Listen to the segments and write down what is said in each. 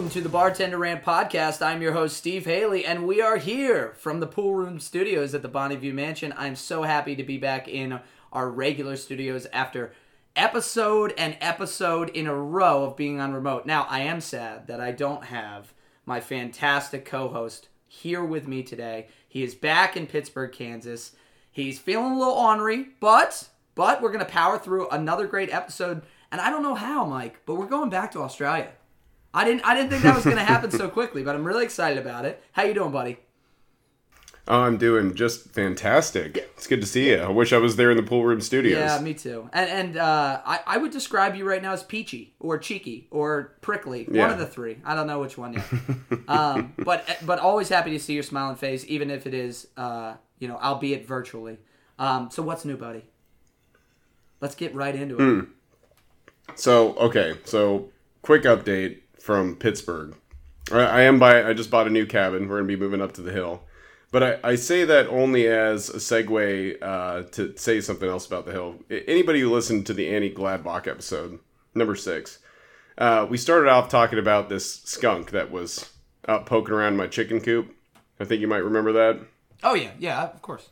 welcome to the Bartender Rant podcast. I'm your host, Steve Haley, and we are here from the Pool Room Studios at the Bonneview Mansion. I'm so happy to be back in our regular studios after episode and episode in a row of being on remote. Now, I am sad that I don't have my fantastic co host here with me today. He is back in Pittsburgh, Kansas. He's feeling a little ornery, but but we're gonna power through another great episode. And I don't know how, Mike, but we're going back to Australia. I didn't I didn't think that was gonna happen so quickly, but I'm really excited about it. How you doing, buddy? Oh, I'm doing just fantastic. It's good to see you. I wish I was there in the pool room studios. Yeah, me too. And, and uh, I, I would describe you right now as peachy or cheeky or prickly. One of the three. I don't know which one yet. um, but but always happy to see your smiling face, even if it is, uh, you know, albeit virtually. Um, so what's new, buddy? Let's get right into it. Hmm. So, okay, so quick update from Pittsburgh. I, am by. I just bought a new cabin. We're gonna be moving up to the hill. But I, I say that only as a segue uh, to say something else about the hill. Anybody who listened to the Annie Gladbach episode, number six, uh, we started off talking about this skunk that was out poking around my chicken coop. I think you might remember that. Oh yeah, yeah, of course.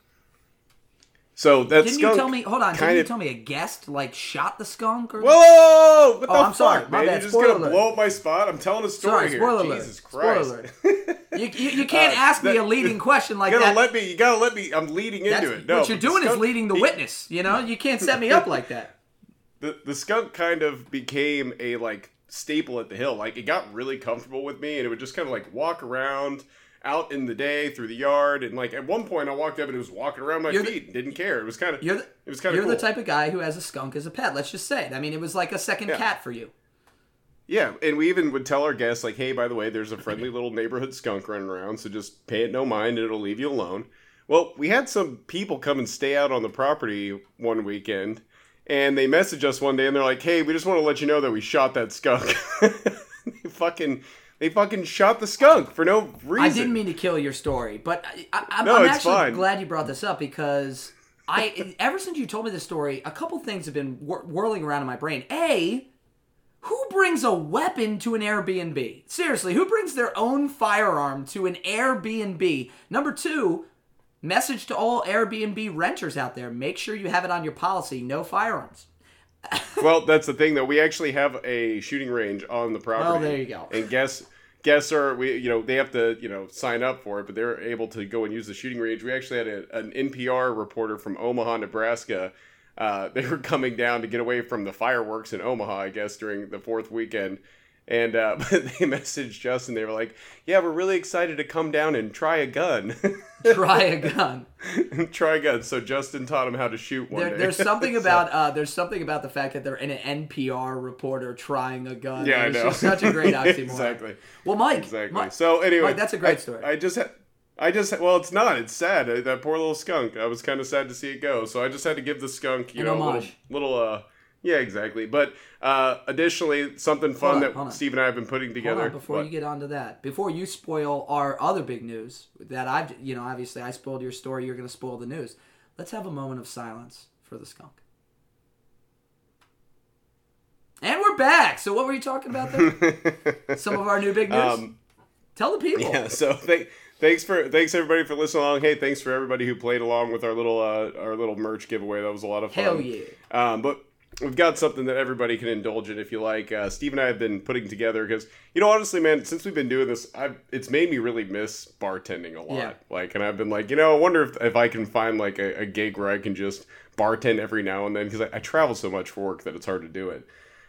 So that Didn't skunk you tell me? Hold on. Didn't you of tell me a guest like shot the skunk? Or Whoa! What the Oh, I'm fuck, sorry. Man? You're just gonna alert. blow up my spot. I'm telling a story Sorry, here. spoiler alert. Jesus Spoiler Christ! alert. You, you, you can't Uh, ask me a leading question like you gotta that. let me. You gotta let me. I'm leading That's- into it. No, what you're the doing is leading the he- witness. You know, you can't set me up like that. The the skunk kind of became a like staple at the hill. Like it got really comfortable with me, and it would just kind of like walk around out in the day through the yard, and like at one point I walked up and it was walking around my You're the- feet and didn't care. It was kind of You're the, it was kind of you're cool. the type of guy who has a skunk as a pet. Let's just say it. I mean, it was like a second Yeah. cat for you. Yeah, and we even would tell our guests like, "Hey, by the way, there's a friendly little neighborhood skunk running around, so just pay it no mind, and it'll leave you alone." Well, we had some people come and stay out on the property one weekend, and they messaged us one day, and they're like, "Hey, we just want to let you know that we shot that skunk." they fucking, they fucking shot the skunk for no reason. I didn't mean to kill your story, but I, I'm, No, I'm actually fine. glad you brought this up because I, ever since you told me this story, a couple things have been whir- whirling around in my brain. A, who brings a weapon to an Airbnb? Seriously, who brings their own firearm to an Airbnb? Number two, message to all Airbnb renters out there: make sure you have it on your policy. No firearms. well, that's the thing though. We actually have a shooting range on the property. There you go. And guests guests are we you know they have to you know sign up for it, but they're able to go and use the shooting range. We actually had a, an NPR reporter from Omaha, Nebraska. Uh, they were coming down to get away from the fireworks in Omaha, I guess, during the fourth weekend. And uh, they messaged Justin. They were like, "Yeah, we're really excited to come down and try a gun, Try a gun. try a gun." So Justin taught him how to shoot one There, day. there's something So- about uh, there's something about the fact that they're in an NPR reporter trying a gun. Yeah, I know. such a great oxymoron. exactly. Well, Mike, Exactly. Mike- so anyway, Mike, that's a great I- story. I just had. I just well, it's not. It's sad. Uh, That poor little skunk. I was kind of sad to see it go. So I just had to give the skunk, you An know, a little, little. Uh, yeah, exactly. But uh, additionally, something fun on, that. Steve and I have been putting together. before What? you get onto that, before you spoil our other big news that I've, you know, obviously I spoiled your story. You're going to spoil the news. Let's have a moment of silence for the skunk. And we're back. So what were you talking about there? Some of our new big news. um, Tell the people. yeah. So thank, thanks for thanks everybody for listening along. Hey, thanks for everybody who played along with our little uh, our little merch giveaway. That was a lot of fun. Hell yeah. Um, but we've got something that everybody can indulge in if you like. Uh, Steve and I have been putting together because you know honestly, man, since we've been doing this, I've it's made me really miss bartending a lot. Yeah. Like, and I've been like, you know, I wonder if, if I can find like a, a gig where I can just bartend every now and then because I, I travel so much for work that it's hard to do it.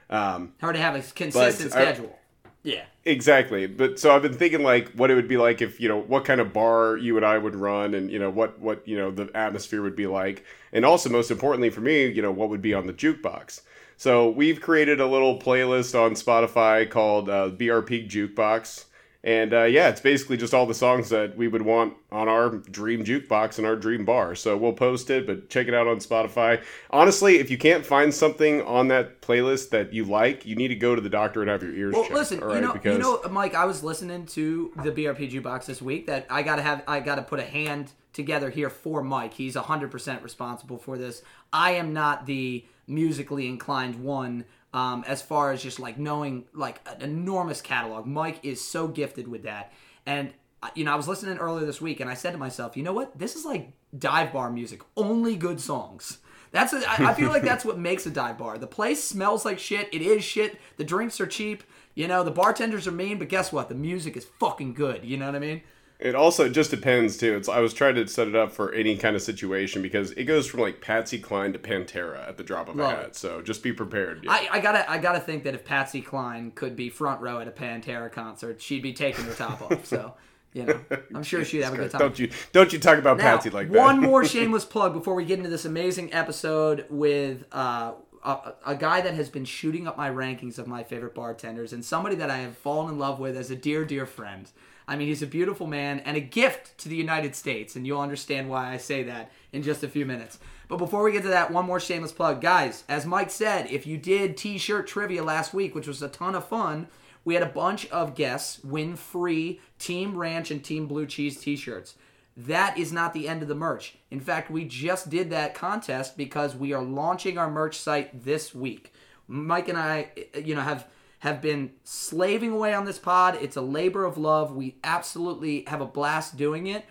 Um, Hard to have a consistent I- schedule. Yeah. Exactly. But so I've been thinking like what it would be like if, you know, what kind of bar you and I would run and, you know, what, what, you know, the atmosphere would be like. And also most importantly for me, you know, what would be on the jukebox. So we've created a little playlist on Spotify called uh, BRP Jukebox. And uh, yeah, it's basically just all the songs that we would want on our dream jukebox and our dream bar. So we'll post it, but check it out on Spotify. Honestly, if you can't find something on that playlist that you like, you need to go to the doctor and have your ears Well, checked. listen, all you know, because you know, Mike, I was listening to the BRP jukebox this week. That I gotta have, I gotta put a hand together here for Mike. He's hundred percent responsible for this. I am not the musically inclined one Um, as far as just like knowing like an enormous catalog, Mike is so gifted with that. And uh, you know, I was listening earlier this week, and I said to myself, you know what? This is like dive bar music, only good songs. That's a, I I feel like that's what makes a dive bar. The place smells like shit. It is shit. The drinks are cheap. You know, the bartenders are mean, but guess what? The music is fucking good. You know what I mean? It also just depends too. It's I was trying to set it up for any kind of situation because it goes from like Patsy Cline to Pantera at the drop of Love a hat. it. So just be prepared. Yeah. I, I gotta I gotta think that if Patsy Cline could be front row at a Pantera concert, she'd be taking her top off. So you know, I'm sure she'd have a good time. Don't you don't you talk about Now, Patsy like that? One more shameless plug before we get into this amazing episode with uh, a, a guy that has been shooting up my rankings of my favorite bartenders and somebody that I have fallen in love with as a dear, dear friend. I mean, he's a beautiful man and a gift to the United States, and you'll understand why I say that in just a few minutes. But before we get to that, one more shameless plug. Guys, as Mike said, if you did t shirt trivia last week, which was a ton of fun, we had a bunch of guests win free Team Ranch and Team Blue Cheese t shirts. That is not the end of the merch. In fact, we just did that contest because we are launching our merch site this week. Mike and I, you know, have have been slaving away on this pod. It's a labor of love. We absolutely have a blast doing it.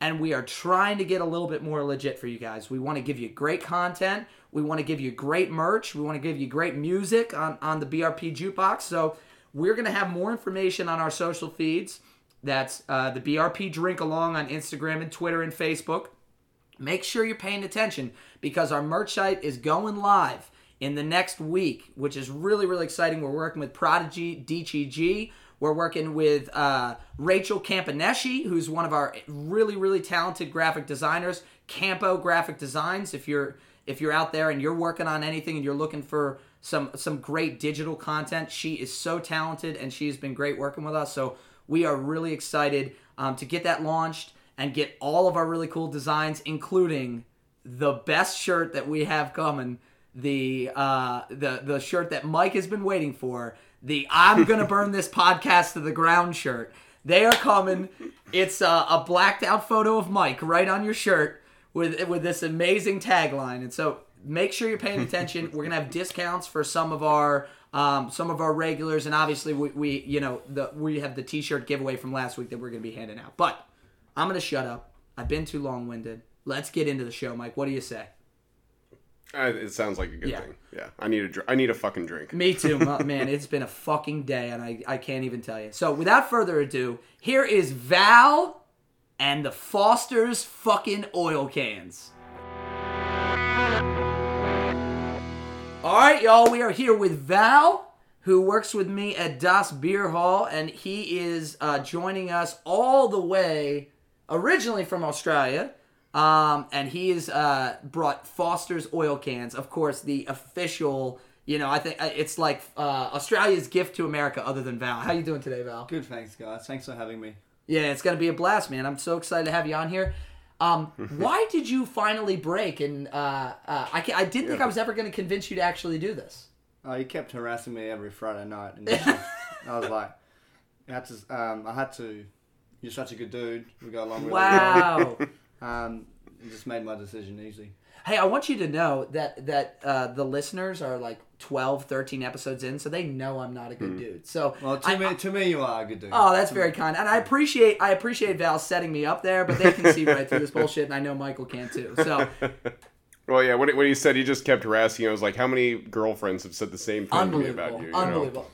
And we are trying to get a little bit more legit for you guys. We want to give you great content. We want to give you great merch. We want to give you great music on, on the BRP Jukebox. So we're going to have more information on our social feeds. That's uh, the BRP Drink Along on Instagram and Twitter and Facebook. Make sure you're paying attention because our merch site is going live in the next week, which is really, really exciting. We're working with Prodigy DTG. We're working with uh, Rachel Campaneschi, who's one of our really, really talented graphic designers. Campo Graphic Designs. If you're if you're out there and you're working on anything and you're looking for some some great digital content, she is so talented and she's been great working with us. So we are really excited um, to get that launched and get all of our really cool designs, including the best shirt that we have coming, the uh, the the shirt that Mike has been waiting for, the "I'm gonna burn this podcast to the ground" shirt. They are coming. It's a, a blacked out photo of Mike right on your shirt with with this amazing tagline, and so make sure you're paying attention. We're gonna have discounts for some of our um, some of our regulars, and obviously we, we you know the we have the T-shirt giveaway from last week that we're gonna be handing out. But I'm gonna shut up. I've been too long winded. Let's get into the show, Mike. What do you say? Uh, it sounds like a good Yeah. thing. Yeah, I need a dr- I need a fucking drink. Me too, man. It's been a fucking day, and I, I can't even tell you. So, without further ado, here is Val and the Foster's fucking oil cans. All right, y'all, we are here with Val, who works with me at Das Beer Hall, and he is uh, joining us all the way originally from Australia. Um, and he has uh, brought Foster's oil cans, of course, the official. You know, I think uh, it's like uh, Australia's gift to America, other than Val. How you doing today, Val? Good, thanks, guys. Thanks for having me. Yeah, it's gonna be a blast, man. I'm so excited to have you on here. Um, why did you finally break? And uh, uh, I, I didn't think I was ever gonna convince you to actually do this. Oh, you kept harassing me every Friday night, and I was like, I had to. Um, I had to. You're such a good dude. We got along really Wow. well. Um, it just made my decision easy. hey, I want you to know that that uh, the listeners are like 12, 13 episodes in, so they know I'm not a good dude. So Well, to I- me, I- to me, you are a good dude. Oh, that's very kind, and I appreciate I appreciate Val setting me up there, but they can see right through this bullshit, and I know Michael can too. So Well, yeah. When, when he said he just kept harassing, you, I was like, how many girlfriends have said the same thing to me about you? you know? unbelievable.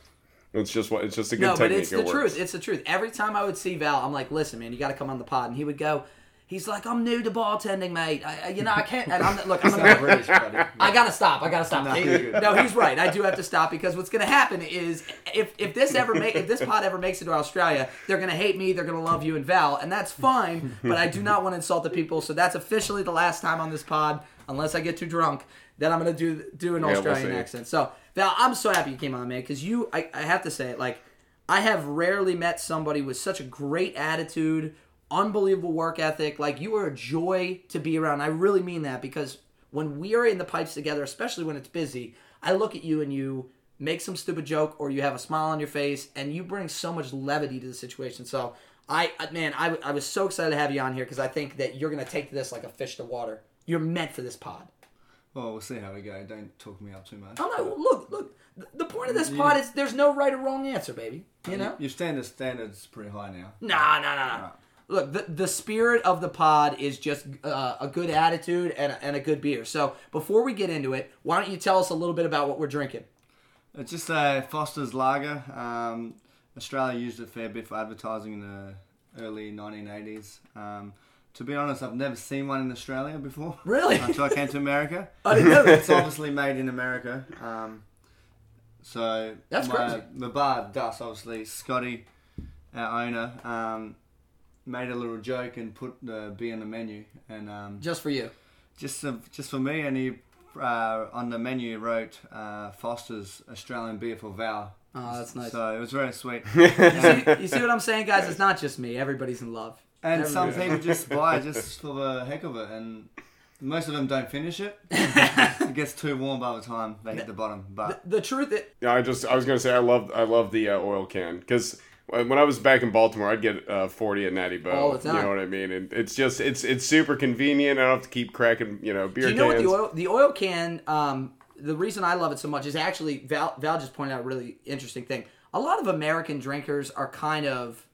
It's just what it's just a good No, but it's it the works. truth. It's the truth. Every time I would see Val, I'm like, listen, man, you got to come on the pod, and he would go. He's like, I'm new to bartending, mate. I, you know, I can't. And I'm look, I'm not British, buddy. I gotta stop. I gotta stop. No, He- no, he's right. I do have to stop because what's gonna happen is if if this ever make if this pod ever makes it to Australia, they're gonna hate me. They're gonna love you and Val, and that's fine. But I do not want to insult the people. So that's officially the last time on this pod, unless I get too drunk. Then I'm gonna do do an we'll Australian accent. So Val, I'm so happy you came on, man, because you I, I have to say it like I have rarely met somebody with such a great attitude, unbelievable work ethic. Like you are a joy to be around. I really mean that because when we are in the pipes together, especially when it's busy, I look at you and you make some stupid joke or you have a smile on your face and you bring so much levity to the situation. So I, man, I, I was so excited to have you on here because I think that you're gonna take this like a fish to water. You're meant for this pod. Well, we'll see how we go. Don't talk me up too much. Oh no! Look, look. The point of this pod is there's no right or wrong answer, baby. You know? Your standard standard's pretty high now. Nah, nah, nah, nah. Look, the, the spirit of the pod is just uh, a good attitude and, and a good beer. So before we get into it, why don't you tell us a little bit about what we're drinking? It's just a Foster's Lager. Um, Australia used it a fair bit for advertising in the early 1980s. Um, to be honest, I've never seen one in Australia before. Really? Until I came to America. I didn't know that. It's obviously made in America. Um, so That's my, crazy. The bar, Das, obviously, Scotty, our owner, um, made a little joke and put the beer on the menu, and um, Just for you. just uh, just for me, and he uh, on the menu wrote uh, Foster's Australian beer for Val. Oh, that's nice. So it was very sweet. You see, you see what I'm saying, guys? It's not just me. Everybody's in love. And some people just buy just for the heck of it, and most of them don't finish it. it gets too warm by the time they hit the bottom. But The truth is, Yeah, I just I was gonna say I love I love the uh, oil can because when I was back in Baltimore, I'd get uh, forty at Natty Boh. All the time. You know what I mean? And it's just it's it's super convenient. I don't have to keep cracking you know beer Do you know cans. what the oil the oil can? Um, the reason I love it so much is actually Val Val just pointed out a really interesting thing. A lot of American drinkers are kind of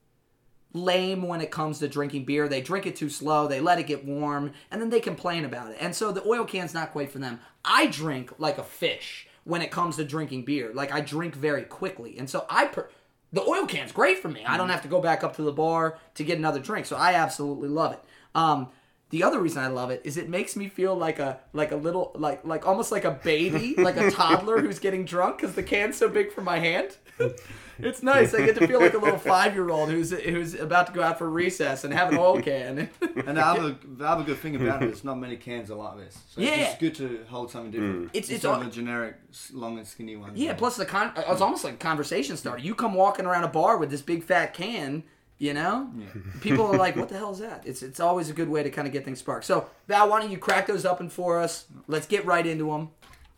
lame when it comes to drinking beer. They drink it too slow. They let it get warm, and then they complain about it. And so the oil can's not quite for them. I drink like a fish when it comes to drinking beer. Like I drink very quickly, and so I. Per- the oil can's great for me. I don't have to go back up to the bar to get another drink, so I absolutely love it. Um, the other reason I love it is it makes me feel like a like a little like like almost like a baby, like a toddler who's getting drunk because the can's so big for my hand. It's nice. I get to feel like a little five year old who's who's about to go out for recess and have an oil can. and the other the other good thing about it is not many cans are like this. So Yeah. it's good to hold something different. Mm. It's- it's Instead of all- the generic s- long and skinny ones. Yeah, plus the con it's almost like a conversation starter. You come walking around a bar with this big fat can, you know? yeah. People are like, "What the hell is that?" It's it's always a good way to kind of get things sparked. So, Val, why don't you crack those open for us? Let's get right into them.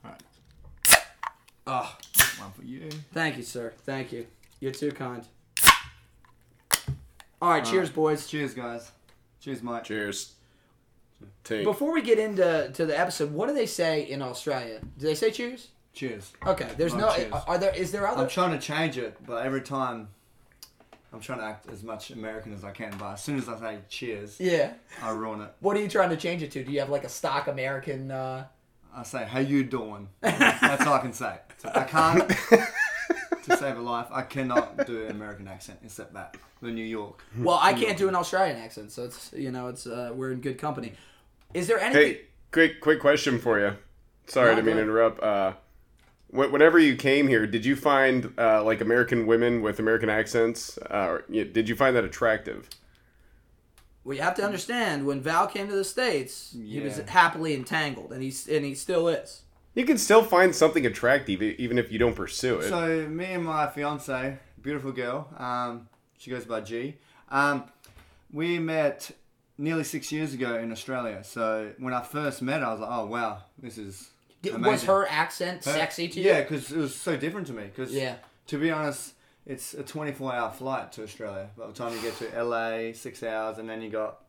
Alright. Oh, one for you. thank you, sir. Thank you. You're too kind. All right, cheers, boys. Cheers, guys. Cheers, Mike. Cheers. Tink. Before we get into to the episode, what do they say in Australia? Do they say cheers? Cheers. Okay, there's Oh, no. cheers. Are there? Is there other? I'm trying to change it, but every time I'm trying to act as much American as I can. But as soon as I say cheers, yeah. I ruin it. What are you trying to change it to? Do you have like a stock American? Uh... I say, "How you doing?" That's all I can say. So I can't. to save a life, I cannot do an American accent except that the New York. Well, I can't do an Australian accent, so it's you know it's uh, we're in good company. Is there anything? Hey, quick quick question for you. Sorry No, to go mean to interrupt. Uh, wh- whenever you came here, did you find uh, like American women with American accents? Uh, or, y- did you find that attractive? Well, you have to understand when Val came to the states, he was happily entangled, and he's and he still is. You can still find something attractive e- even if you don't pursue it. So me and my fiance, beautiful girl, um, she goes by G. Um, we met nearly six years ago in Australia. So when I first met her, I was like, oh wow, this is Did- amazing. was her accent Her- sexy to you? Yeah, because it was so different to me. Because Yeah. to be honest, it's a 24 hour flight to Australia. By the time you get to LA, six hours, and then you got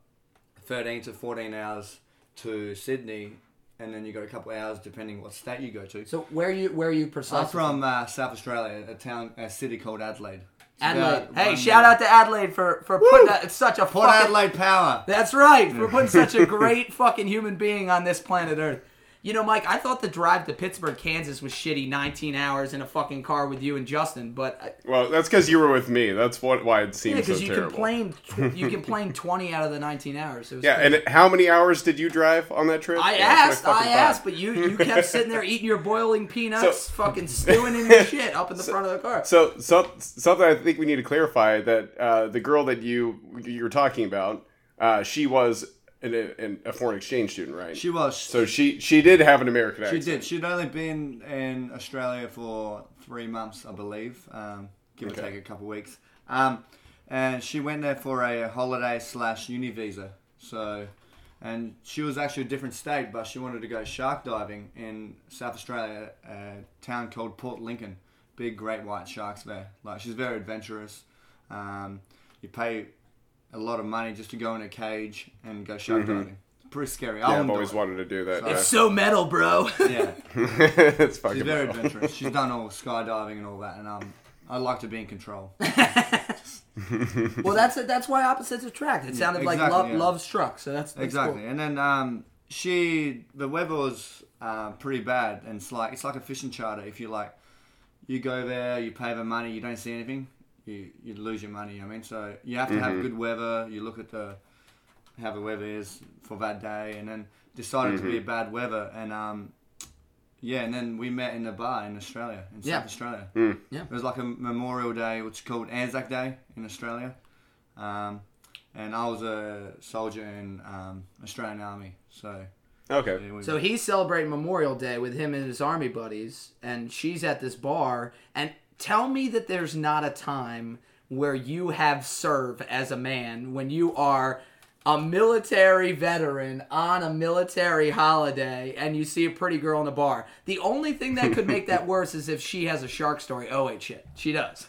13 to 14 hours to Sydney, and then you got a couple hours depending what state you go to. So where you where are you precisely? I'm from uh, South Australia, a town, a city called Adelaide. It's Adelaide. Hey, shout out to Adelaide for for putting that. Such a Port fucking, Adelaide Power. That's right. For putting such a great fucking human being on this planet Earth. You know, Mike, I thought the drive to Pittsburgh, Kansas was shitty 19 hours in a fucking car with you and Justin, but I- well, that's because you were with me. That's what why it yeah, seems so because you terrible. complained tw- you complained 20 out of the 19 hours. It was yeah, crazy. and how many hours did you drive on that trip? I what asked, I thought. asked, but you you kept sitting there eating your boiling peanuts, So- fucking stewing in your shit up in the front of the car. So, so something I think we need to clarify that uh, the girl that you you're talking about, uh, she was an, an, a foreign exchange student, right? She was. so she she did have an American She did. She'd only been in Australia for three months, I believe, um, give Okay. or take a couple of weeks. Um, and she went there for a holiday slash uni visa. So, and she was actually a different state, but she wanted to go shark diving in South Australia, a town called Port Lincoln. Big great white sharks there. Like she's very adventurous. Um, you pay a lot of money just to go in a cage and go shark diving. pretty scary. I Yeah, I've always wanted to do that. So- yeah. It's so metal, bro. Yeah, it's fucking she's very metal. adventurous. She's done all skydiving and all that, and um, I like to be in control. well, that's that's why opposites attract. It sounded like exactly, love yeah. love struck. So that's, that's exactly. cool. And then um, she, the weather was uh, pretty bad, and it's like it's like a fishing charter. If you like, you go there, you pay the money, you don't see anything, you you lose your money. I mean, so you have to have good weather. You look at the how the weather is for that day, and then decided to be a bad weather, and um, yeah, and then we met in a bar in Australia, in Yeah. South Australia. Yeah. It was like a Memorial Day, which is called Anzac Day in Australia. Um, and I was a soldier in um, Australian Army, so Okay. yeah, we- So he's celebrating Memorial Day with him and his army buddies, and she's at this bar. And tell me that there's not a time where you have served as a man when you are a military veteran on a military holiday and you see a pretty girl in a bar. The only thing that could make that worse is if she has a shark story. Oh wait, shit, she does.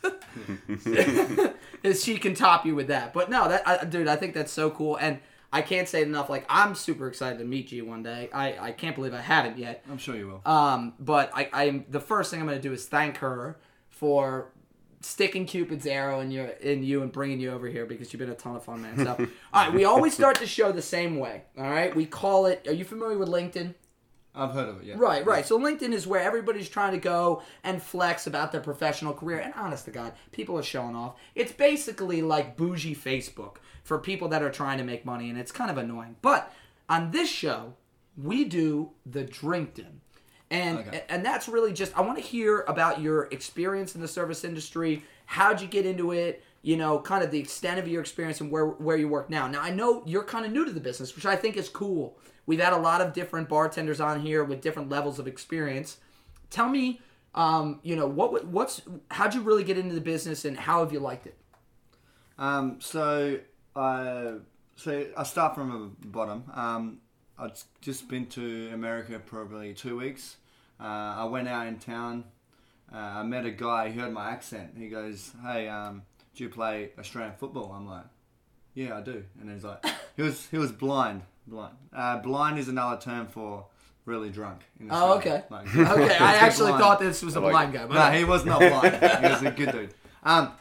is she can top you with that. But no, that I, dude, I think that's so cool, and I can't say it enough. Like I'm super excited to meet you one day. I I can't believe I haven't yet. I'm sure you will. Um, but I I'm the first thing I'm gonna do is thank her for sticking Cupid's arrow in you in you and bringing you over here because you've been a ton of fun, man. So all right, we always start the show the same way. All right, we call it. Are you familiar with LinkedIn? I've heard of it. Yeah. Right, right. So LinkedIn is where everybody's trying to go and flex about their professional career. And honest to God, people are showing off. It's basically like bougie Facebook for people that are trying to make money, and it's kind of annoying. But on this show, we do the Drinkton. And Okay. and that's really just I want to hear about your experience in the service industry. How'd you get into it? You know, kind of the extent of your experience and where where you work now. Now I know you're kind of new to the business, which I think is cool. We've had a lot of different bartenders on here with different levels of experience. Tell me, um, you know, what what's how'd you really get into the business and how have you liked it? Um, so I so I start from the bottom. Um, I'd just been to America probably two weeks. Uh, I went out in town. Uh, I met a guy. He heard my accent. He goes, "Hey, um, do you play Australian football?" I'm like, "Yeah, I do." And he's like, "He was he was blind. Blind. Uh, blind is another term for really drunk." In Oh, okay. Like, Okay, I actually blind. thought this was a like- blind guy. But no, he was not blind. he was a good dude. Um.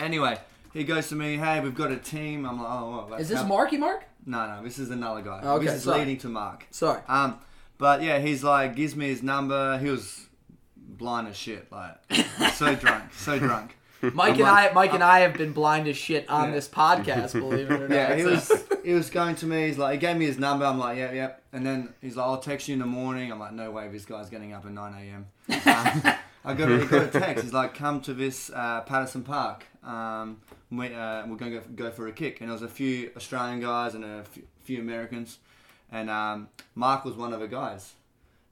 Anyway, he goes to me, "Hey, we've got a team." I'm like, "Oh, well, is this how- Marky Mark? No, no, this is another guy. Okay, this is sorry. leading to Mark. Sorry. Um, but yeah, he's like gives me his number. He was blind as shit, like so drunk, so drunk. Mike and I, Mike and I have been blind as shit on Yeah. this podcast. Believe it or not. Yeah, he So- was he was going to me. He's like, he gave me his number. I'm like, yeah, yeah. And then he's like, I'll text you in the morning. I'm like, no way, this guy's getting up at 9 a.m. Um, I got, he got a text. He's like, come to this uh, Patterson Park. Um, we, uh, we're going to go, go for a kick. And there was a few Australian guys and a few, few Americans. And um, Mark was one of the guys.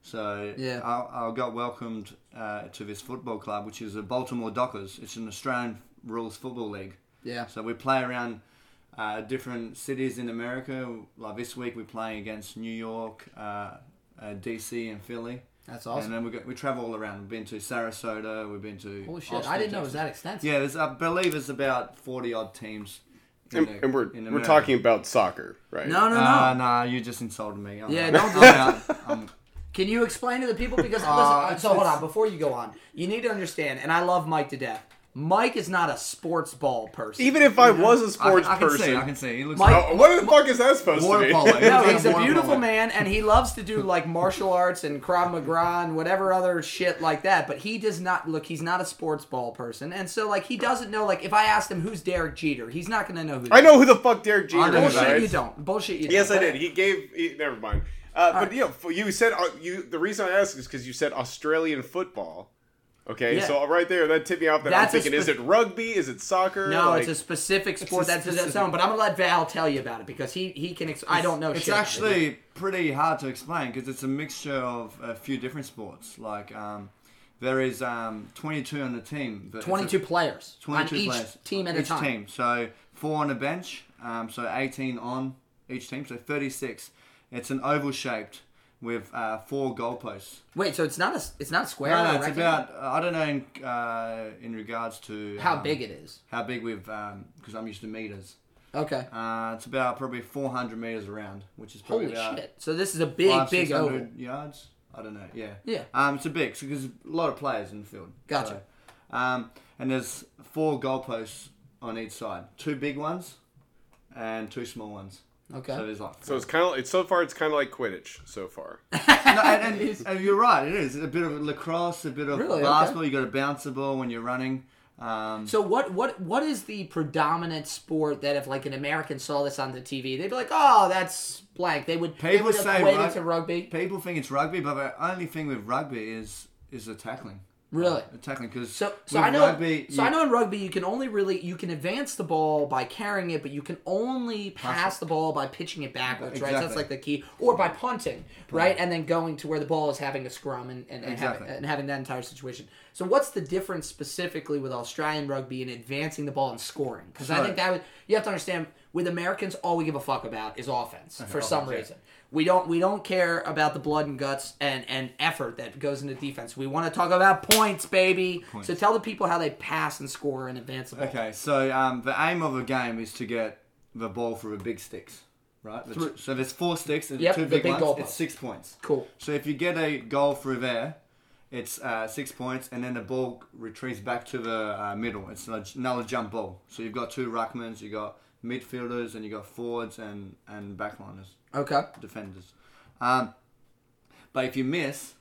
So Yeah. I, I got welcomed uh, to this football club, which is the Baltimore Dockers. It's an Australian rules football league. yeah. So we play around uh, different cities in America. Like this week, we're playing against New York, uh, uh, DC, and Philly. That's awesome. And then we go, we travel all around. We've been to Sarasota. We've been to. Holy shit! Austin, I didn't know it was that extensive. Yeah, there's, I believe it's about forty odd teams. In And, and we're in we're talking about soccer, right? No, no, no. Uh, nah, you just insulted me. I'm Yeah, out. don't do that. I'm- Can you explain to the people because listen, Uh, so hold on before you go on. You need to understand, and I love Mike to death. Mike is not a sports ball person. Even if I was a I, sports can- I can person, see. I can see. He looks Mike- like Oh, what the fuck is that supposed Water to be? polo. no, He's he's a beautiful water man, and he loves to do like martial arts and Krav Maga and whatever other shit like that. But he does not look. He's not a sports ball person, and so like he doesn't know. Like if I asked him who's Derek Jeter, he's not gonna know who. I know who the fuck Derek Jeter know is. Bullshit, you don't. Bullshit, you. Yes, don't. Yes I did. He gave. He, never mind. Uh, but you know, you said uh, you. The reason I asked is because you said Australian football. Okay, Yeah. so right there, that tipped me off. That That's a I'm thinking, is it rugby? Is it soccer? No, Like- it's a specific sport. a that's his specific- own. But I'm gonna let Val tell you about it because he he can. Ex- I don't know. It's shit about it. actually pretty hard to explain because it's a mixture of a few different sports. Like um, there is um, 22 on the team. but it's a- 22 players 22 on each players. team at each a time. team. So four on the bench. Um, so 18 on each team. So 36. It's an oval shaped with uh, four goalposts. Wait, so it's not a it's not square. No, no, it's rectangle? about uh, I don't know in, uh, in regards to how um, big it is. how big we've because I'm used to meters. Okay. Uh, it's about probably 400 meters around, which is probably Holy about shit. So this is a big, five, big 600 oval. yards. I don't know. Yeah. Yeah. Um, it's a big because a lot of players in the field. Gotcha. So, um, and there's four goalposts on each side. Two big ones, and two small ones. Okay. So there's like. So it's kind of it's so far it's kind of like Quidditch so far. no, and, and, and you're right. It is a bit of lacrosse, a bit of Really? Okay. basketball. You got to bounce the ball when you're running. Um, So what what what is the predominant sport that if like an American saw this on the TV, they'd be like, "Oh, that's blank." They would they People would say equate it rug- to rugby. people think it's rugby, but the only thing with rugby is is the tackling. Really? Uh, Tackling because So so I know rugby, so you- I know in rugby you can only really you can advance the ball by carrying it, but you can only pass the ball by pitching it backwards, right? So that's like the key, or by punting, right? And then going to where the ball is having a scrum and and, and, Exactly. having, and having that entire situation. So what's the difference specifically with Australian rugby in advancing the ball and scoring? Because I think that would you have to understand with Americans all we give a fuck about is offense for oh, some offense, yeah. We don't we don't care about the blood and guts and, and effort that goes into defense. We want to talk about points, baby. So tell the people how they pass and score and advance the ball. Okay, so um, the aim of a game is to get the ball through the big sticks, right? The t- so there's four sticks, and Yep, two big, big ones. It's six points. Cool. So if you get a goal through there, it's uh, six points, and then the ball retreats back to the uh, middle. It's another jump ball. So you've got two ruckmans, you got midfielders, and you got forwards and and backliners, Okay. defenders. Um, but if you miss,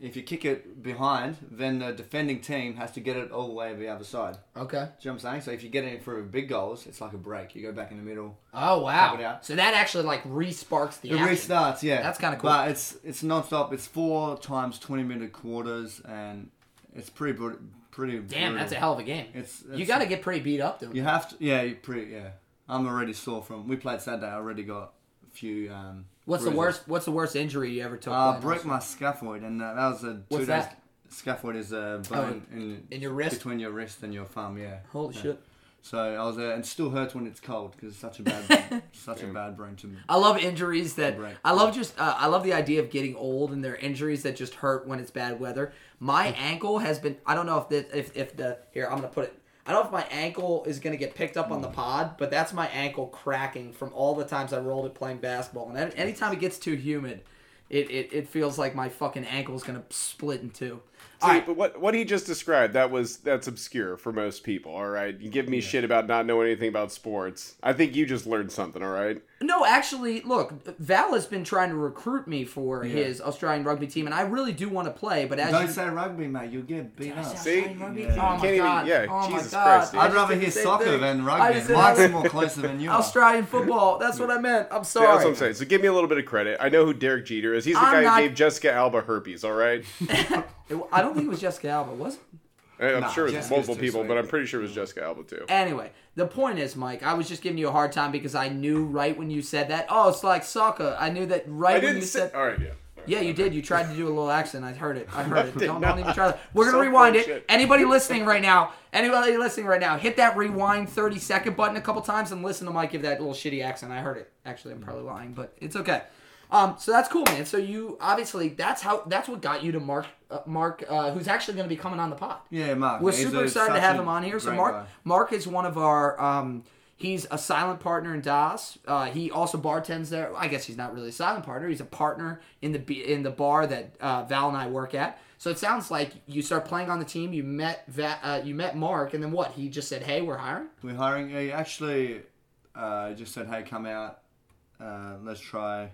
if you kick it behind, then the defending team has to get it all the way to the other side. Okay. Do you know what I'm saying? So if you get it for big goals, it's like a break. You go back in the middle. Oh wow. So that actually like re-sparks the It action. restarts, yeah. That's kinda cool. But it's it's non-stop. It's four times 20 minute quarters, and it's pretty bru- pretty. Damn, brutal. that's a hell of a game. It's, you got to get pretty beat up though. You have to. Yeah, you pretty. Yeah, I'm already sore from. We played Saturday. I already got few. Um, What's the worst? What's the worst injury you ever took? Uh, broke my scaphoid, and uh, that was a two What's days. that? Scaphoid is a bone in, in your wrist? between your wrist and your thumb. Yeah. Holy Yeah. shit! So I was, uh, and still hurts when it's cold because it's such a bad, such a bad brain to me. I love injuries that Right. I love just uh, I love the idea of getting old and there are injuries that just hurt when it's bad weather. My ankle has been I don't know if the if if the here I'm gonna put it I don't know if my ankle is gonna get picked up on the hmm. pod, but that's my ankle cracking from all the times I rolled it playing basketball. And anytime it gets too humid, it, it, it feels like my fucking ankle is gonna split in two. See, All right, but what what he just described that was that's obscure for most people. All right, you give me shit about not knowing anything about sports. I think you just learned something. All right. No, actually, look, Val has been trying to recruit me for his Australian rugby team, and I really do want to play. But as Don't you, say rugby, mate. You'll get beat up. See? Rugby? Yeah. Oh You my can't even- god! yeah, oh my Jesus god! Christ, dude. I I'd rather did hear soccer thing. than rugby. just said Mike's I more closer than you are. Australian football. That's what I meant. I'm Yeah, sorry. that's what I'm saying. So give me a little bit of credit. I know who Derek Jeter is. He's the I'm guy not- who gave Jessica Alba herpes. All right. It- I don't think it was Jessica Alba, was it? I'm Nah, sure it was Jessica's multiple too people, sweet. but I'm pretty sure it was Jessica Alba too. Anyway, the point is, Mike, I was just giving you a hard time because I knew right when you said that. Oh, it's like soccer. I knew that right I when didn't you say. said. All right, yeah. Yeah, you did. You tried to do a little accent. I heard it. I heard it. Don't, don't even try that. We're gonna So rewind it. Anybody listening right now? Anybody listening right now? Hit that rewind thirty second button a couple times and listen to Mike give that little shitty accent. I heard it. Actually, I'm probably lying, but it's okay. Um, so that's cool, man. So you obviously that's how that's what got you to Mark. Uh, Mark, uh, who's actually going to be coming on the pod. Yeah, Mark. We're He's super excited to have him on here. So Mark, guy. Mark is one of our. Um, he's a silent partner in Das. Uh, he also bartends there. I guess he's not really a silent partner. He's a partner in the in the bar that uh, Val and I work at. So it sounds like you start playing on the team. You met Va- uh, you met Mark, and then what? He just said, "Hey, we're hiring." We're hiring. He actually uh, just said, "Hey, come out. Uh, let's try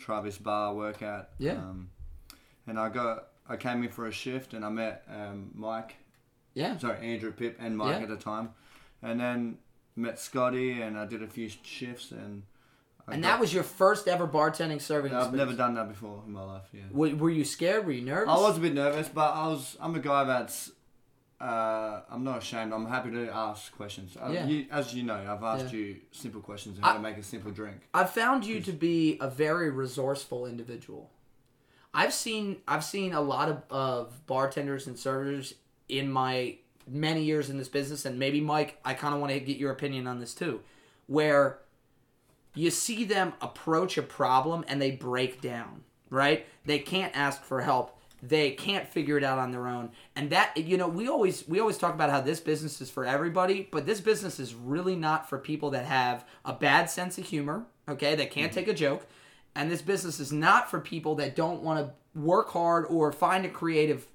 try this bar workout." Yeah. Um, and I got I came in for a shift and I met um, Mike. Yeah. Sorry, Andrew Pip and Mike Yeah. at the time, and then met Scotty and I did a few shifts and. I And got- that was your first ever bartending serving. I've never done that before in my life. Yeah. Were, were you scared? Were you nervous? I was a bit nervous, but I was. I'm a guy that's. Uh, I'm not ashamed. I'm happy to ask questions. Uh, Yeah. you, as you know, I've asked Yeah. you simple questions on how I- to make a simple drink. I've found you to be a very resourceful individual. I've seen I've seen a lot of, of bartenders and servers in my many years in this business, and maybe Mike, I kind of want to get your opinion on this too, where you see them approach a problem and they break down, right? They can't ask for help, they can't figure it out on their own. And that you know we always we always talk about how this business is for everybody but this business is really not for people that have a bad sense of humor okay that can't mm-hmm. take a joke. And this business is not for people that don't want to work hard or find a creative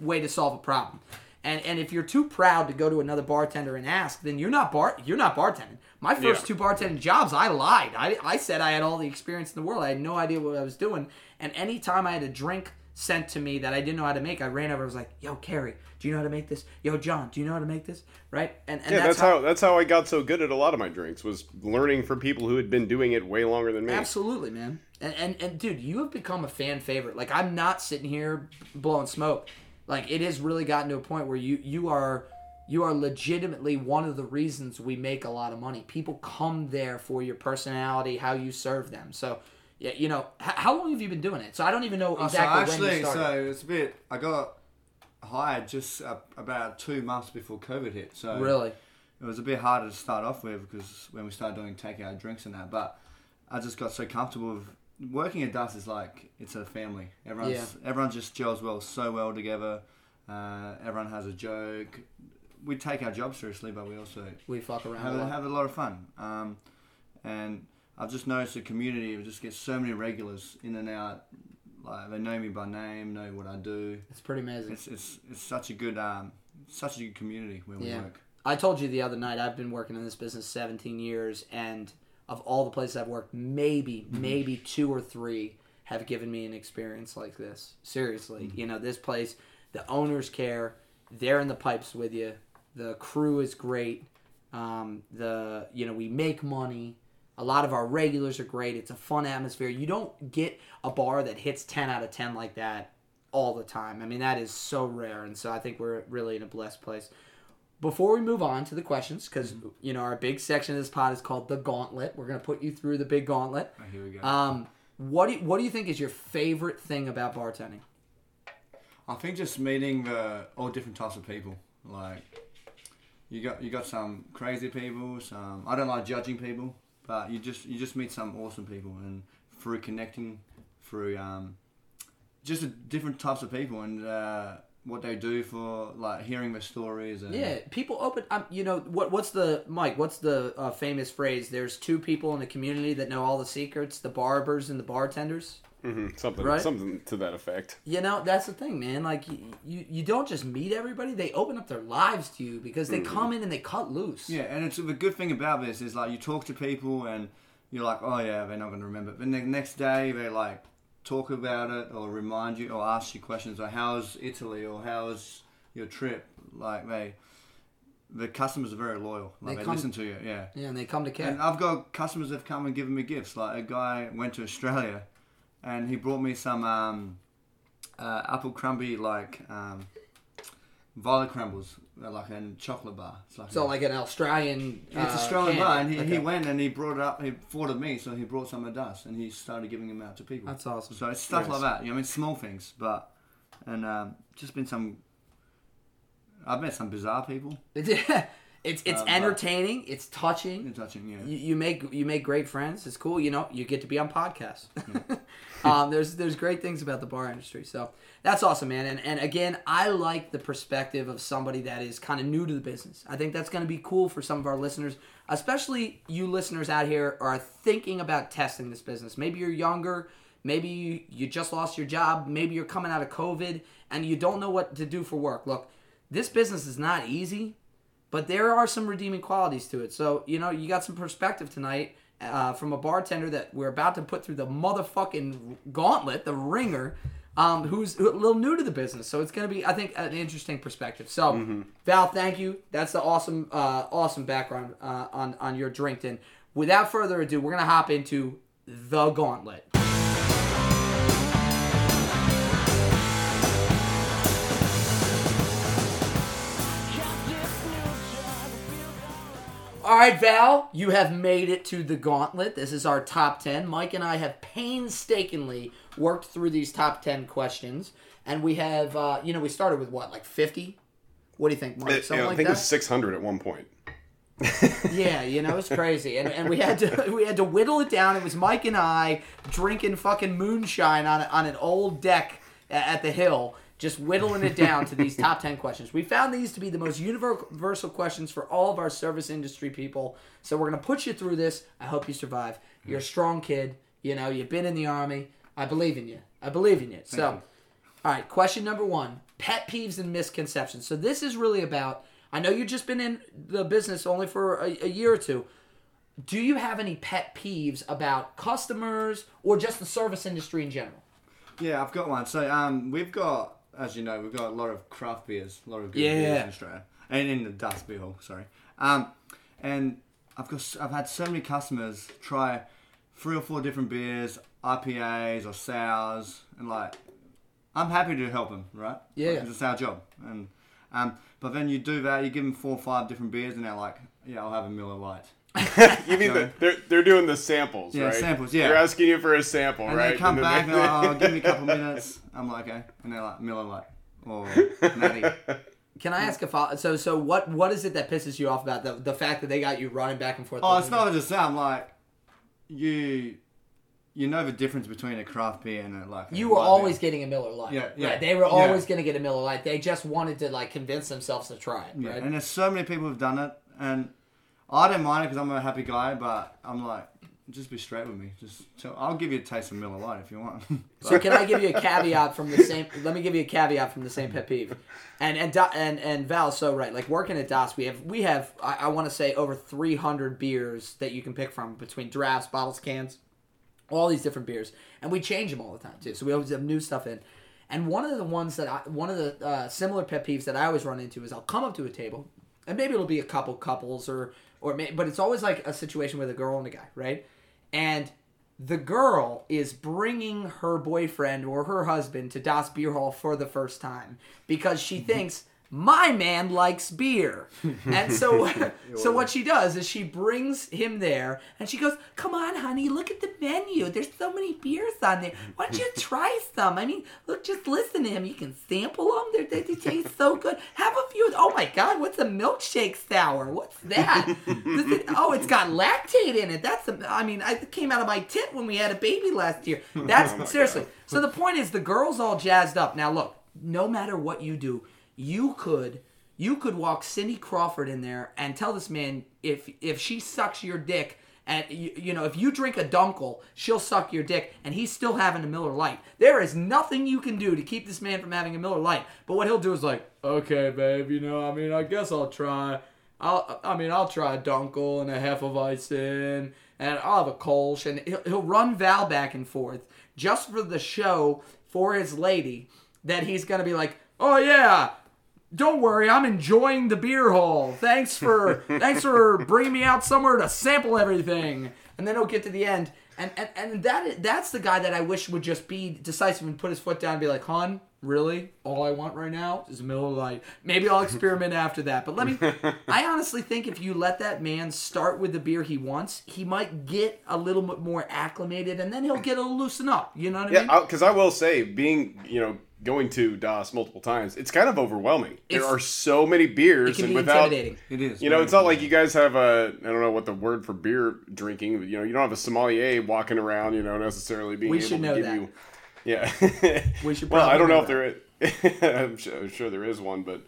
way to solve a problem. And and if you're too proud to go to another bartender and ask then you're not bar you're not bartending. My first Yeah. two bartending jobs i lied. I, I said i had all the experience in the world. I had no idea what i was doing. And anytime i had a drink sent to me that i didn't know how to make i ran over i was like yo carrie do you know how to make this yo john do you know how to make this right and, and Yeah, that's, how, that's how I got so good at a lot of my drinks was learning from people who had been doing it way longer than me. Absolutely, man. And, and and dude, you have become a fan favorite. Like I'm not sitting here blowing smoke. Like it has really gotten to a point where you you are you are legitimately one of the reasons we make a lot of money. People come there for your personality, how you serve them. So, yeah, you know, h- how long have you been doing it? So I don't even know Oh, exactly so when you started. so it's a bit. I got hired just uh, about two months before COVID hit. So really, it was a bit harder to start off with because when we started doing takeout drinks and that. But I just got so comfortable with working at Das. Is like it's a family. Everyone's everyone just gels well, so well together. Uh, everyone has a joke. We take our job seriously, but we also we fuck around. have a a, lot. have a lot of fun. Um, and I've just noticed the community it just gets so many regulars in and out. Like they know me by name, know what I do. It's pretty amazing. It's it's, it's such a good um, such a good community where we Yeah. work. I told you the other night I've been working in this business 17 years, and of all the places I've worked, maybe maybe two or three have given me an experience like this. Seriously, you know, this place, the owners care. They're in the pipes with you. The crew is great. Um, the you know we make money. A lot of our regulars are great. It's a fun atmosphere. You don't get a bar that hits 10 out of 10 like that all the time. I mean, that is so rare. And so I think we're really in a blessed place. Before we move on to the questions, because, you know, our big section of this pod is called The Gauntlet. We're going to put you through the big gauntlet. Oh, here we go. Um, what, do you, what do you think is your favorite thing about bartending? I think just meeting the all different types of people. Like you got you got some crazy people. Some I don't like judging people, but you just you just meet some awesome people, and through connecting, through um, just different types of people and uh, what they do for like hearing their stories. And Yeah, people open. Um, you know what? What's the Mike? What's the uh, famous phrase? There's two people in the community that know all the secrets: the barbers and the bartenders. Hmm Something, Right? something to that effect. You know, that's the thing, man. Like you, you, you don't just meet everybody; they open up their lives to you because they come in and they cut loose. Yeah, and it's the good thing about this is like you talk to people and you're like, oh yeah, they're not going to remember. But the next day they like talk about it or remind you or ask you questions like, how's Italy or how's your trip? Like they, the customers are very loyal. Like They they, come- listen to you. Yeah. Yeah, and they come to care. And I've got customers that have come and given me gifts. Like a guy went to Australia, and he brought me some um, uh, apple crumbly like um, violet crumbles, uh, like a chocolate bar. It's like so, a- like an Australian. it's uh, Australian candy. bar, and he, he Okay. went and he brought it up. He of me, so he brought some of us, and he started giving them out to people. That's awesome. So it's stuff like that. You know, I mean, small things, but and um, just been some. I've met some bizarre people. it's it's but- entertaining. It's touching. In touching, yeah. You, you make you make great friends. It's cool. You know, you get to be on podcasts. um, there's there's great things about the bar industry. So that's awesome, man. And and again, I like the perspective of somebody that is kind of new to the business. I think that's going to be cool for some of our listeners, especially you listeners out here are thinking about testing this business. Maybe you're younger. Maybe you, you just lost your job. Maybe you're coming out of COVID and you don't know what to do for work. Look, this business is not easy but there are some redeeming qualities to it. So you know, you got some perspective tonight uh, from a bartender that we're about to put through the motherfucking gauntlet, the ringer, um, who's a little new to the business. So it's gonna be, I think, an interesting perspective. So Val, thank you. That's the awesome, uh, awesome background uh, on on your drink. And without further ado, we're gonna hop into the gauntlet. All right, Val, you have made it to the gauntlet. This is our top 10. Mike and I have painstakingly worked through these top 10 questions. And we have, uh, you know, we started with what, like 50? What do you think, Mike? Something know, I like think that? it was 600 at one point. Yeah, you know, it's crazy, and, and we had to we had to whittle it down. It was Mike and I drinking fucking moonshine on on an old deck at the hill, just whittling it down to these top 10 questions. We found these to be the most universal questions for all of our service industry people. So we're going to put you through this. I hope you survive. You're a strong kid. You know, you've been in the army. I believe in you. I believe in you. So, you. all right, question number one pet peeves and misconceptions. So, this is really about, I know you've just been in the business only for a, a year or two. Do you have any pet peeves about customers or just the service industry in general? Yeah, I've got one. So um, we've got, as you know, we've got a lot of craft beers, a lot of good Yeah. beers in Australia, and in the Das Beer Hall. Sorry. Um, and I've got, I've had so many customers try three or four different beers, IPAs or sours, and like, I'm happy to help them, right? Yeah. Like, it's our job, and um, but then you do that, you give them four or five different beers, and they're like, yeah, I'll have a Miller Lite. You mean the, they're they're doing the samples, Yeah, right? samples, yeah. They're asking you for a sample, And right? they come then back they- and they're like, oh, give me a couple minutes. I'm like, okay. And they're like, Miller Lite. Or Natty. Can I ask a follow? So, so what what is it that pisses you off about the the fact that they got you running back and forth? Oh, it's not just that. I'm like, you you know the difference between a craft beer and a like. a You were always beer. getting a Miller Lite. Yeah, yeah. Right, They were Yeah. always going to get a Miller Lite. They just wanted to like convince themselves to try it. Yeah, Right. and there's so many people who've done it, and I don't mind it because I'm a happy guy. But I'm like, just be straight with me. Just tell, I'll give you a taste of Miller Lite if you want. So can I give you a caveat from the same? Let me give you a caveat from the same pet peeve, and and and and Val's so right. Like working at Das, we have we have I, I want to say over 300 beers that you can pick from between drafts, bottles, cans, all these different beers, and we change them all the time too. So we always have new stuff in. And one of the ones that I, one of the uh, similar pet peeves that I always run into is I'll come up to a table, and maybe it'll be a couple couples or or may, but it's always like a situation with a girl and a guy, right? And the girl is bringing her boyfriend or her husband to Das Beer Hall for the first time because she mm-hmm. thinks my man likes beer. And so so what she does is she brings him there and she goes, "Come on, honey, look at the menu. There's so many beers on there. Why don't you try some? I mean, look, just listen to him. You can sample them. They're, they, they taste so good. Have a few. Oh my God, what's a milkshake sour? What's that? It- oh, it's got lactate in it. That's a, I mean, I came out of my tit when we had a baby last year. That's seriously. So the point is, the girl's all jazzed up. Now look, no matter what you do, you could you could walk Cindy Crawford in there and tell this man if if she sucks your dick and you, you know if you drink a dunkel she'll suck your dick and he's still having a Miller Lite. There is nothing you can do to keep this man from having a Miller Lite. But what he'll do is like, okay, babe, you know, I mean, I guess I'll try. I'll, I mean, I'll try a Dunkel and a Hefeweizen, and I'll have a Kolsch, and he'll, he'll run Val back and forth just for the show for his lady. That he's gonna be like, oh yeah, don't worry, I'm enjoying the beer hall. Thanks for thanks for bringing me out somewhere to sample everything. And then he'll get to the end, and and, and that that's the guy that I wish would just be decisive and put his foot down and be like, "Hon, really? All I want right now is a middle Miller Lite. Maybe I'll experiment after that." But let me. I honestly think if you let that man start with the beer he wants, he might get a little bit more acclimated, and then he'll get a loosen up. You know what I mean? Yeah, because I, will say, being you know going to Das multiple times, it's kind of overwhelming. It's- there are so many beers, it can and be without intimidating. it is. you know, it's not like you guys have a I don't know what the word for beer drinking. You know, you don't have a sommelier walking around. You know, necessarily being We able should to know give that. you. Yeah. We should well, I don't know know if there. Is, I'm, sure, I'm sure there is one, but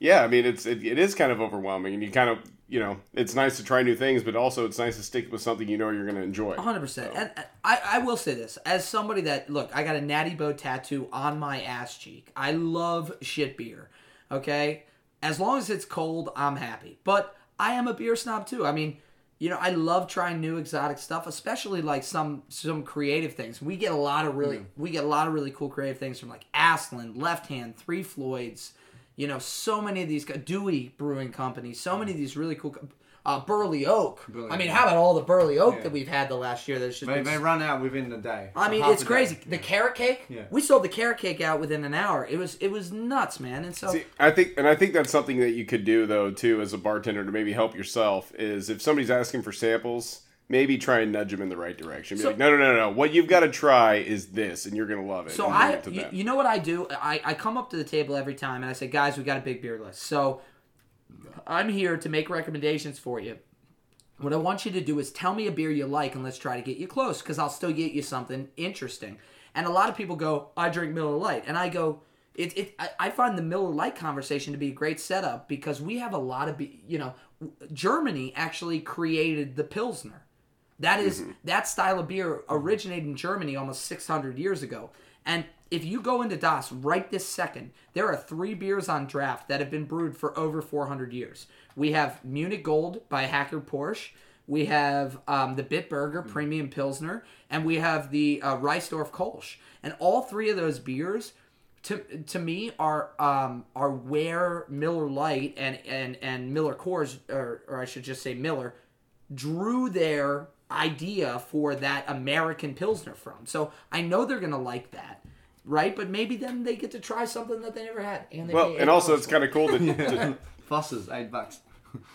yeah, I mean, it's it, it is kind of overwhelming, and you kind of you know, it's nice to try new things, but also it's nice to stick with something you know you're going to enjoy. hundred percent. And and I, I will say this as somebody that look, I got a Natty Boh tattoo on my ass cheek. I love shit beer. Okay, as long as it's cold, I'm happy. But I am a beer snob too. I mean, you know, I love trying new exotic stuff, especially like some some creative things. We get a lot of really hmm. we get a lot of really cool creative things from like Aslan, Left Hand, Three Floyds. You know, so many of these Dewey Brewing Company, so many of these really cool. Uh, Burley Oak. Burley I mean, Oak. how about all the Burley Oak Yeah. that we've had the last year? That's just They, they run out within the day. I mean, it's a day. crazy. The carrot cake. Yeah. We sold the carrot cake out within an hour. It was it was nuts, man. And so See, I think, and I think that's something that you could do though too, as a bartender to maybe help yourself. Is if somebody's asking for samples, maybe try and nudge them in the right direction. Be So- like, no, no, no, no. What you've got to try is this, and you're gonna love it. so I it you, you know what I do? I I come up to the table every time and I say, guys, we got a big beer list. So I'm here to make recommendations for you. What I want you to do is tell me a beer you like and let's try to get you close because I'll still get you something interesting. And a lot of people go, I drink Miller Lite. And I go, it, it, I, I find the Miller Lite conversation to be a great setup because we have a lot of, be- you know, Germany actually created the Pilsner. That is- that style of beer originated in Germany almost 600 years ago. And if you go into Das right this second, there are three beers on draft that have been brewed for over 400 years. We have Munich Gold by Hacker-Pschorr. We have um, the Bitburger Premium Pilsner, and we have the uh, Reissdorf Kolsch. And all three of those beers, to to me, are um, are where Miller Lite and and and Miller Coors, or or I should just say Miller, drew their idea for that American Pilsner from. So I know they're gonna like that, right? But maybe then they get to try something that they never had. And they Well, and also it's kind of cool to, to Foster's eight bucks.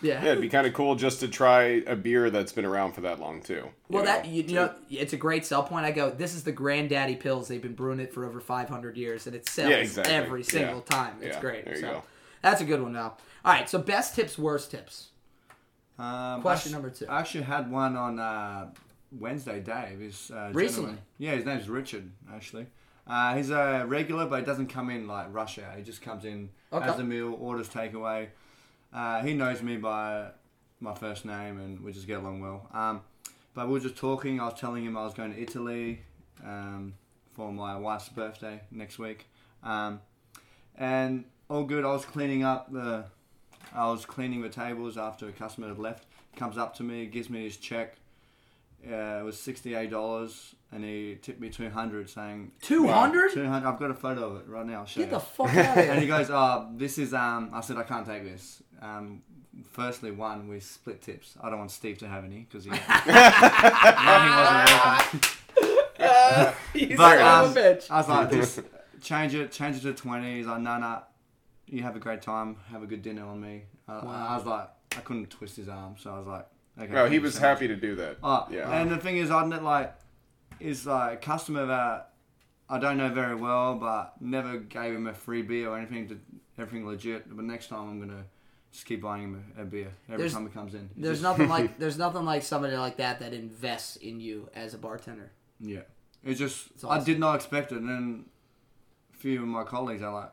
yeah. yeah, it'd be kind of cool just to try a beer that's been around for that long too. you Well, know? that you, you know, it's a great sell point. I go, this is the granddaddy pills. They've been brewing it for over 500 years, and it sells Yeah, exactly. every single Yeah. time. It's Yeah, great. there you so go. that's a good one now. All right, so best tips, worst tips. Um, Question I, number two. I actually had one on uh, Wednesday. Dave is uh, Recently? gentleman. Yeah, his name's Richard. Actually, uh, he's a regular, but he doesn't come in like rush hour. He just comes in Okay. has a meal, orders takeaway. Uh, he knows me by my first name, and we just get along well. Um, but we were just talking. I was telling him I was going to Italy um, for my wife's birthday next week, um, and all good. I was cleaning up the I was cleaning the tables after a customer had left. Comes up to me, gives me his check. Uh, it was sixty-eight dollars, and he tipped me two hundred, saying 200? two hundred. I've got a photo of it right now. I'll show Get you. the fuck out of here! and he goes, "Oh, this is um." I said, "I can't take this." Um, firstly, one, we split tips. I don't want Steve to have any because he, he wasn't working. You But, um, a bitch. I was like, just change it, change it to 20. He's like, no, no, you have a great time, have a good dinner on me. I, I was like, I couldn't twist his arm, so I was like, okay. No, he was so much. happy to do that. Oh, yeah. And the thing is, I didn't like, is like a customer that I don't know very well, but never gave him a free beer or anything, to, everything legit. But next time I'm going to just keep buying him a, a beer every There's- time he comes in. There's nothing like there's nothing like somebody like that that invests in you as a bartender. Yeah. It's just, It's I did not expect it. And then a few of my colleagues are like,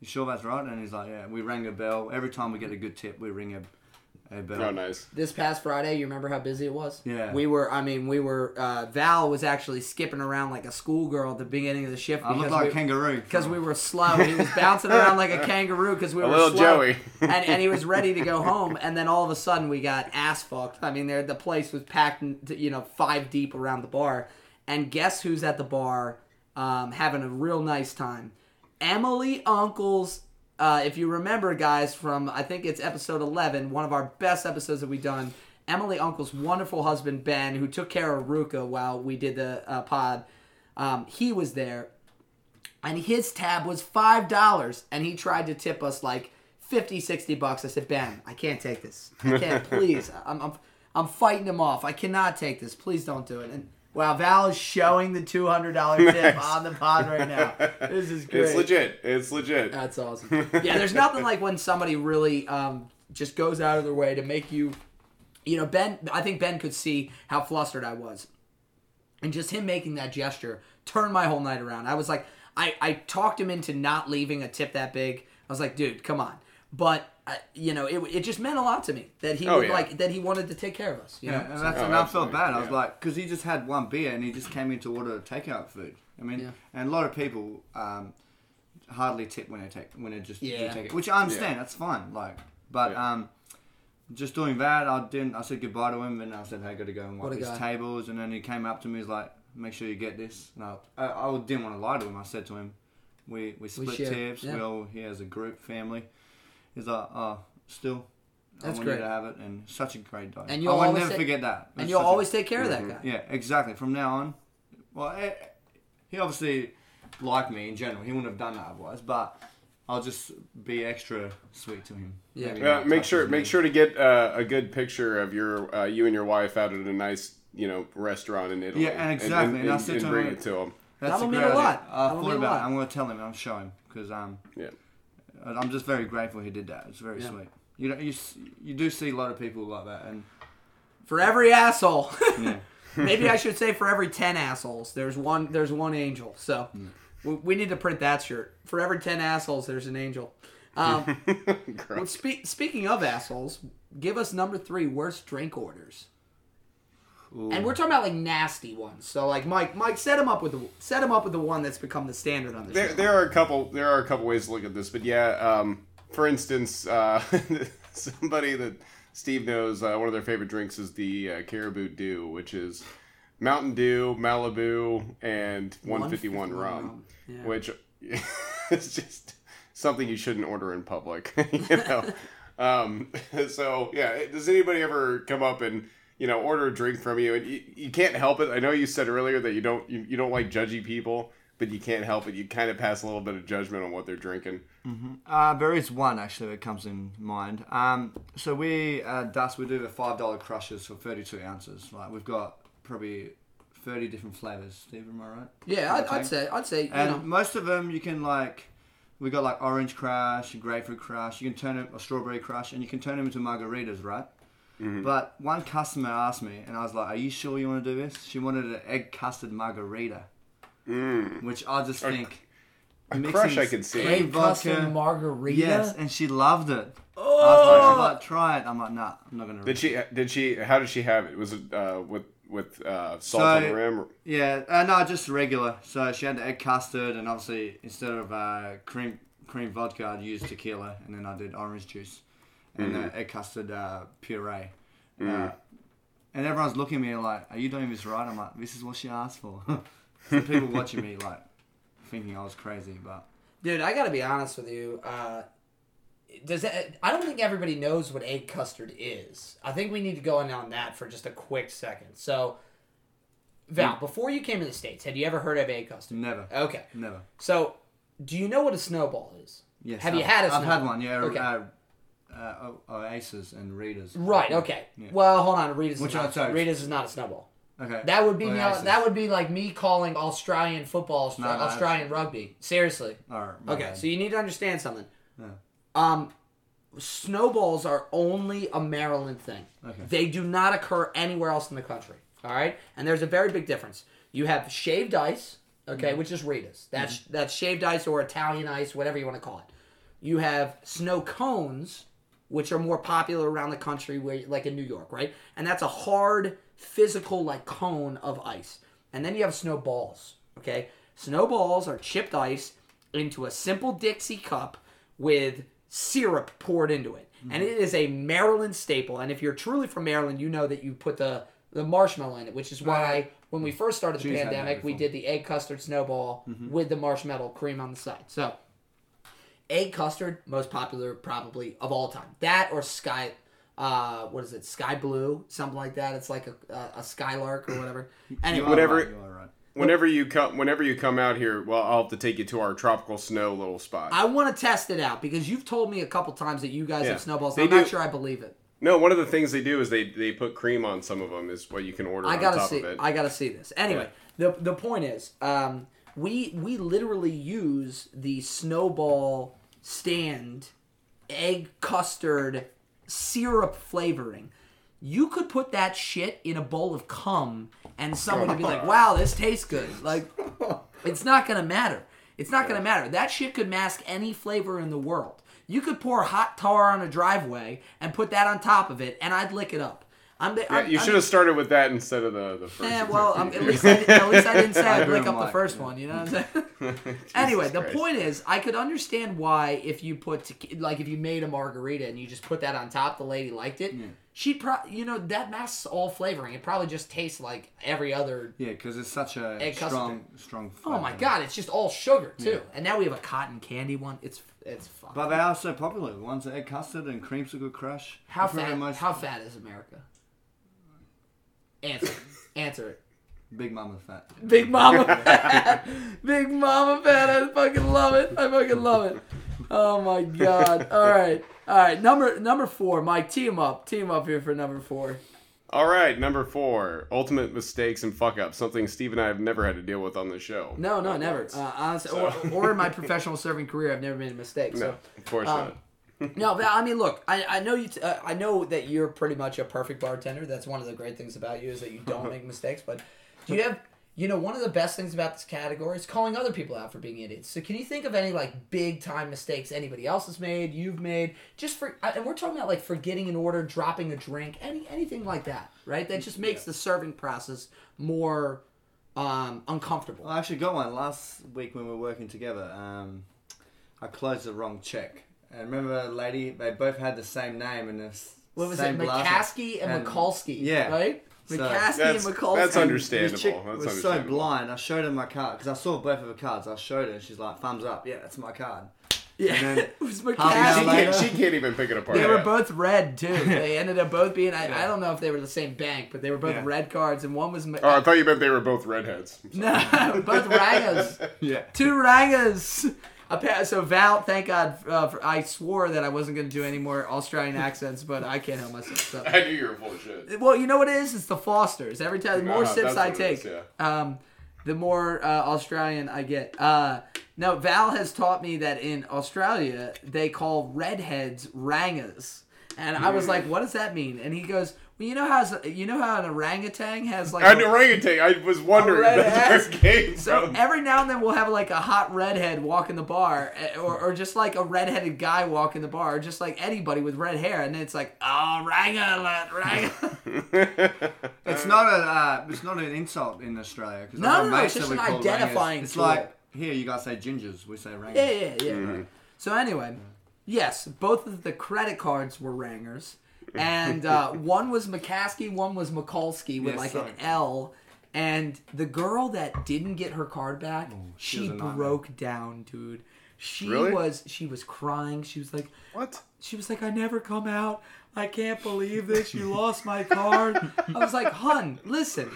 you sure that's right? And he's like, yeah, we rang a bell. Every time we get a good tip, we ring a, a bell. oh, nice. This past Friday, you remember how busy it was? Yeah. We were. I mean, we were. Uh, Val was actually skipping around like a schoolgirl at the beginning of the shift I look because like we, a kangaroo. because we were slow. He was bouncing around like a kangaroo because we A were little slow. Joey. and, and he was ready to go home. And then all of a sudden, we got ass fucked. I mean, there the place was packed, in- you know, five deep around the bar. And guess who's at the bar, um, having a real nice time? Emily Uncle's. Uh, if you remember, guys, from I think it's episode eleven, one of our best episodes that we've done. Emily Uncle's wonderful husband Ben, who took care of Ruka while we did the uh, pod, um, he was there and his tab was five dollars and he tried to tip us like 50 60 bucks. I said ben i can't take this. I can't please. I'm, I'm i'm fighting him off. I cannot take this. Please don't do it. And wow val is showing the $200 tip on the pod right now this is great It's legit. It's legit. that's awesome. Yeah, there's nothing like when somebody really um, just goes out of their way to make you, you know, Ben. I think Ben could see how flustered I was, and just him making that gesture turned my whole night around. I was like, I I talked him into not leaving a tip that big. I was like, dude, come on. But uh, you know, it, it just meant a lot to me that he Oh, would yeah. like that he wanted to take care of us. You Yeah, know, and, So- that's, Oh, and I felt absolutely, bad. I was yeah. like, because he just had one beer and he just came in to order takeout food. I mean, Yeah. and a lot of people um, hardly tip when they take when they just Yeah. take it, which I understand. That's fine. Like, but Yeah. um, just doing that, I didn't. I said goodbye to him and I said, "Hey, got to go and wipe his guy. tables." And then he came up to me, he's like, "Make sure you get this." And I, I, I didn't want to lie to him. I said to him, "We we split share, tips. yeah. We all here as a group family." He's like, "Oh, still." That's I want great. you to have it, and such a great guy. And you'll will never say- forget that. and you'll such a- always take care of that guy. yeah, exactly. From now on, well, eh, he obviously liked me in general. He wouldn't have done that otherwise. But I'll just be extra sweet to him. Yeah. Yeah, make sure make sure to get uh, a good picture of your uh, you and your wife out at a nice you know restaurant in Italy. Yeah, and exactly, and I said and to bring him- it to him. That's That'll a mean great a lot. idea. I That'll thought mean a about lot. it. I'm going to tell him. I'll show him because um, Yeah. I'm just very grateful he did that. It's very Yeah. sweet. You know, you you do see a lot of people like that, and For every asshole, yeah, Maybe I should say for every ten assholes, there's one there's one angel. So we, we need to print that shirt. For every ten assholes, there's an angel. Um, well, spe- speaking of assholes, give us number three worst drink orders. And we're talking about like nasty ones. So like Mike, Mike, set him up with the set him up with the one that's become the standard on the There, show. there are a couple. There are a couple ways to look at this, but yeah. Um, for instance, uh, somebody that Steve knows, uh, one of their favorite drinks is the uh, Caribou Dew, which is Mountain Dew, Malibu, and 151 rum, rum, yeah. which is just something you shouldn't order in public. you know. um, so yeah, does anybody ever come up and you know order a drink from you and you, you can't help it? I know you said earlier that you don't you, you don't like judgy people. But you can't help it. You kind of pass a little bit of judgment on what they're drinking. Uh, there is one actually that comes in mind. Um, so we uh, Das we do the five dollar crushes for thirty two ounces. Like we've got probably thirty different flavors. Steve, am I right? yeah, I'd, I'd say I'd say you And know most of them you can like. We got like orange crush, grapefruit crush. You can turn it or strawberry crush, and you can turn them into margaritas, right? But one customer asked me, and I was like, "Are you sure you want to do this?" She wanted an egg custard margarita, which I just think A mixing crush I could see. plain egg custard margarita. Yes, and she loved it. Oh, I was like, she's like, try it. I'm like, nah, I'm not gonna. Did she? Did she? How did she have it? Was it uh, with with uh, salt So- on the rim? Yeah, uh, no, just regular. So she had the egg custard, and obviously instead of uh, cream cream vodka, I'd use tequila, and then I did orange juice and uh, egg custard uh, puree. Uh, and everyone's looking at me like, "Are you doing this right?" I'm like, "This is what she asked for." so people watching me like thinking I was crazy, but Dude, I gotta be honest with you. Uh, does that, I don't think everybody knows what egg custard is. I think we need to go in on that for just a quick second. So, Val, before you came to the states, had you ever heard of egg custard? never, Okay, never. so do you know what a snowball is? Yes, Have you I've- had a I've had snowball? one. Yeah, Okay. uh, uh, Oasis and Rita's. Right. Okay. Yeah. Well, hold on. Rita's Which is not, toast? Rita's is not a snowball. Okay. That would be me, Oasis. that would be like me calling Australian football Austra- Australian rugby. Seriously. All right. Okay, bad. so you need to understand something. Yeah. Um, snowballs are only a Maryland thing. Okay. They do not occur anywhere else in the country. All right, and there's a very big difference. You have shaved ice, okay, Mm-hmm. which is Rita's. That's that's shaved ice or Italian ice, whatever you want to call it. You have snow cones, which are more popular around the country, where like in New York, right? And that's a hard, physical like cone of ice. And then you have snowballs. Okay, snowballs are chipped ice into a simple Dixie cup with syrup poured into it, and it is a Maryland staple. And if you're truly from Maryland, you know that you put the the marshmallow in it, which is why when we first started the Jeez, had that pandemic, we did the egg custard snowball with the marshmallow cream on the side. So egg custard most popular probably of all time that or sky uh what is it sky blue something like that it's like a, a, a skylark or whatever You anyway are Whatever- right, you are right. Whenever you come, whenever you come out here, well, I'll have to take you to our tropical snow little spot. i want to test it out because you've told me a couple times that you guys Yeah. have snowballs They i'm not do- sure i believe it no, one of the things they do is they they put cream on some of them. Is what you can order I on gotta top see. of it. I gotta see this. Anyway, the the point is, um, we we literally use the snowball stand egg custard syrup flavoring. You could put that shit in a bowl of cum, and someone would be like, "Wow, this tastes good." Like, it's not gonna matter. It's not gonna matter. That shit could mask any flavor in the world. You could pour hot tar on a driveway and put that on top of it, and I'd lick it up. I'm the, Yeah, I'm, you should have started with that instead of the the first. yeah, well, um, at least I, didn't- at least I didn't say I'd don't up the first one. You know what I'm saying? anyway, the Christ. point is, I could understand why if you put te- like if you made a margarita and you just put that on top, the lady liked it. She'd probably, you know, that masks all flavoring. It probably just tastes like every other. Yeah, because it's such a Egg custard. strong, strong. Oh my god, it's just all sugar too. And now we have a cotton candy one. It's it's fun. But they are so popular. The ones that egg custard and creamsicle crush. how fat? most- How fat is America? Answer. Answer it. Big Mama fat. Big Mama Fat. Big Mama Fat. I fucking love it. I fucking love it. Oh my god. All right. All right. Number number four. Mike, team up. Team up here for number four. All right, number four, ultimate mistakes and fuck ups. Something Steve and I have never had to deal with on the show. No, no, never. Uh, honestly, or, or in my professional serving career, I've never made a mistake. no, So of course um, not. No, but I mean, look, I, I know you. T- uh, I know that you're pretty much a perfect bartender. That's one of the great things about you is that you don't make mistakes. But do you have, you know, one of the best things about this category is calling other people out for being idiots. So can you think of any like big time mistakes anybody else has made, you've made, just for, and we're talking about like forgetting an order, dropping a drink, any anything like that, right? That just makes the serving process more um, uncomfortable. I actually got one last week when we were working together. Um, I closed the wrong check. And remember a lady, they both had the same name and the s- What was same it, last McCaskey name. and, Mikulski? Yeah. right. So- McCaskey That's, and Mikulski. that's understandable. This chick that's was so blind. I showed her my card because I saw both of her cards. I showed her, and she's like, "Thumbs up, yeah, that's my card." Yeah, And then it was half an She hour McCaskey. later- can't, she can't even pick it apart. They were both red too. They ended up both being. I, I don't know if they were the same bank, but they were both Yeah. red cards, and one was Ma- Oh, I thought you meant they were both redheads. no, both rangas, Yeah. two rangas. Appa- So Val, thank God, uh, for, I swore that I wasn't going to do any more Australian accents, but I can't help myself. So. I knew you were full of shit. Well, you know what it is? It's the Fosters. Every time, the more Uh-huh, sips I what it is, take, um, the more uh, Australian I get. Uh, no, Val has taught me that in Australia they call redheads rangas, and I was like, "What does that mean?" And he goes, "Well, you know how you know how an orangutan has like An a- orangutan. I was wondering. red That's where it came so from. every now and then we'll have like a hot redhead walk in the bar, eh, or, or just like a redheaded guy walk in the bar, or just like anybody with red hair, and then it's like, oh, ranga, ranga. It's not a. Uh, it's not an insult in Australia. Cause No, no, no, it's just an identifying rangas. It's tool. like here you guys say gingers, we say rangas. Yeah, yeah, yeah. right. So anyway, yes, both of the credit cards were Rangas, and uh, one was McCaskey, one was Mikulski with Yes, like sorry. an L. And the girl that didn't get her card back, she she a nightmare. broke down, dude. She Really? was she was crying. She was like, What? she was like, I never come out. I can't believe this. You lost my card. I was like, hun, listen,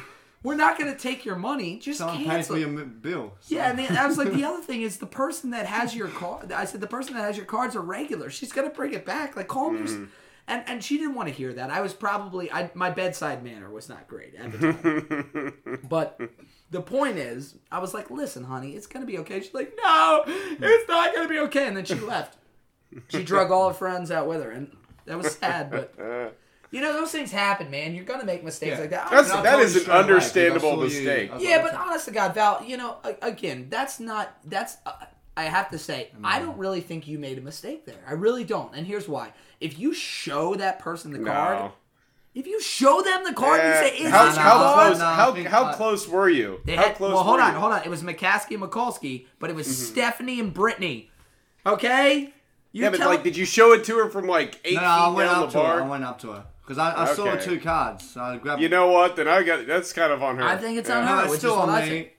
we're not gonna take your money. Just Someone cancel. for your m- bill. So- Yeah, and then I was like, the other thing is the person that has your card. I said the person that has your cards are regular. She's gonna bring it back. Like call me. And and she didn't want to hear that. I was probably I my bedside manner was not great at the time. but the point is, I was like, listen, honey, it's gonna be okay. She's like, no, it's not gonna be okay. And then she left. She drug all her friends out with her, and that was sad. But you know, those things happen, man. You're gonna make mistakes Yeah. like that. That's And I that told is you an straight away, 'cause I understandable saw you- mistake. Yeah, but honest to God, Val, you know, again, that's not that's. Uh, I have to say, I don't really think you made a mistake there. I really don't, and here's why. If you show that person the card, No. if you show them the card and say, "Is how, this your how card?" close? No, how think how I- close were you? They how had, close? well, hold were on, you? hold on. It was McCaskey and Mikulski, but it was Mm-hmm. Stephanie and Brittany. Okay. You Yeah, but like, did you show it to her from like eight No, feet no, I down went the up to her. I went up to her because I, I saw Okay. two cards. So I grabbed. You know what? Then I got that's kind of on her. I think it's Yeah. on no, her, it's which still is what on I me.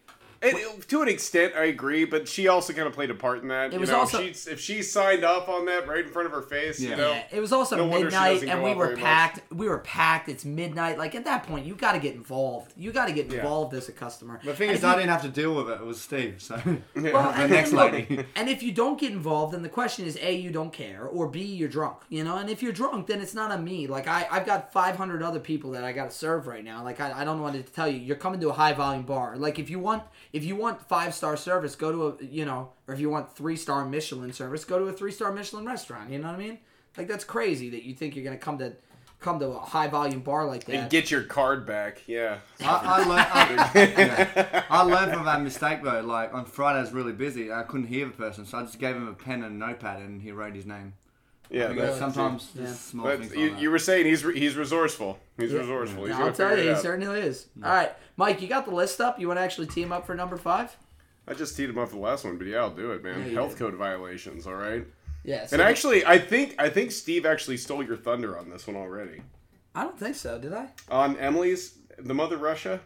Think. It, to an extent, I agree, but she also kind of played a part in that. It you was know, also- if, she, if she signed up on that right in front of her face, you know, Yeah, it was also No wonder she midnight, and we were very much. packed. We were packed. It's midnight. Like at that point, you got to get involved. You got to get Yeah. involved as a customer. The thing And is, if I you- didn't have to deal with it. It was Steve. So Well, the and next then look, lady. and if you don't get involved, then the question is: A, you don't care, or B, you're drunk. You know, and if you're drunk, then it's not on me. Like I, I've got 500 other people that I got to serve right now. Like I, I don't want to tell you, you're coming to a high volume bar. Like if you want, if you want five star service, go to a, you know, or if you want three star Michelin service, go to a three star Michelin restaurant. You know what I mean? Like that's crazy that you think you're gonna come to, come to a high volume bar like that. and get your card back. Yeah. I, I, learned, I, yeah. I learned from that mistake though. Like on Friday, I was really busy. I couldn't hear the person, so I just gave him a pen and a notepad, and he wrote his name. Yeah, Because that's, sometimes Yeah. just small but things you, you were saying he's re- he's resourceful. He's Yeah. resourceful. He's I'll tell you, he out. certainly is. All right, Mike, you got the list up. You want to actually team up for number five? I just teed him up for the last one, but yeah, I'll do it, man. Yeah, Health did. code violations, all right. Yeah. so- And actually, I think I think Steve actually stole your thunder on this one already. I don't think so. Did I? On Emily's, the mother Russia.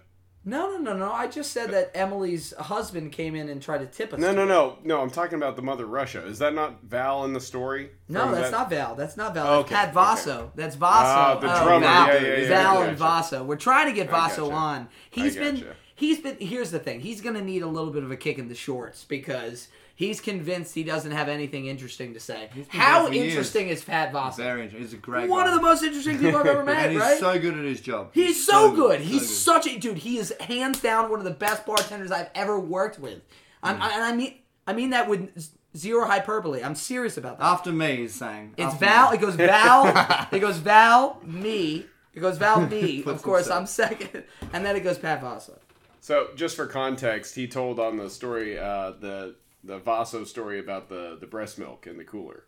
No, no, no, no. I just said that Emily's husband came in and tried to tip us. No, no, no, no. I'm talking about the mother Russia. Is that not Val in the story? No, that's that- not Val. That's not Val. Okay, That's Pat Vaso. That's Vaso. Ah, the Oh, drummer. Val, Yeah, yeah, yeah, Val and. Vaso. We're trying to get Vaso gotcha. on. He's been. He's been. Here's the thing. He's gonna need a little bit of a kick in the shorts because he's convinced he doesn't have anything interesting to say. How there years. interesting is Pat Vaso? Very interesting. He's a great One guy. of the most interesting people I've ever met. and he's right? so good at his job. He's so, good. so He's good. such a dude. He is hands down one of the best bartenders I've ever worked with. I'm, Mm. I, and I mean, I mean that with zero hyperbole. I'm serious about that. After me, he's saying. It's Val. me. It goes Val. it goes Val. Me. It goes Val. Me. of course, himself. I'm second, and then it goes Pat Vaso. So, just for context, he told on the story uh, the the Vaso story about the the breast milk in the cooler.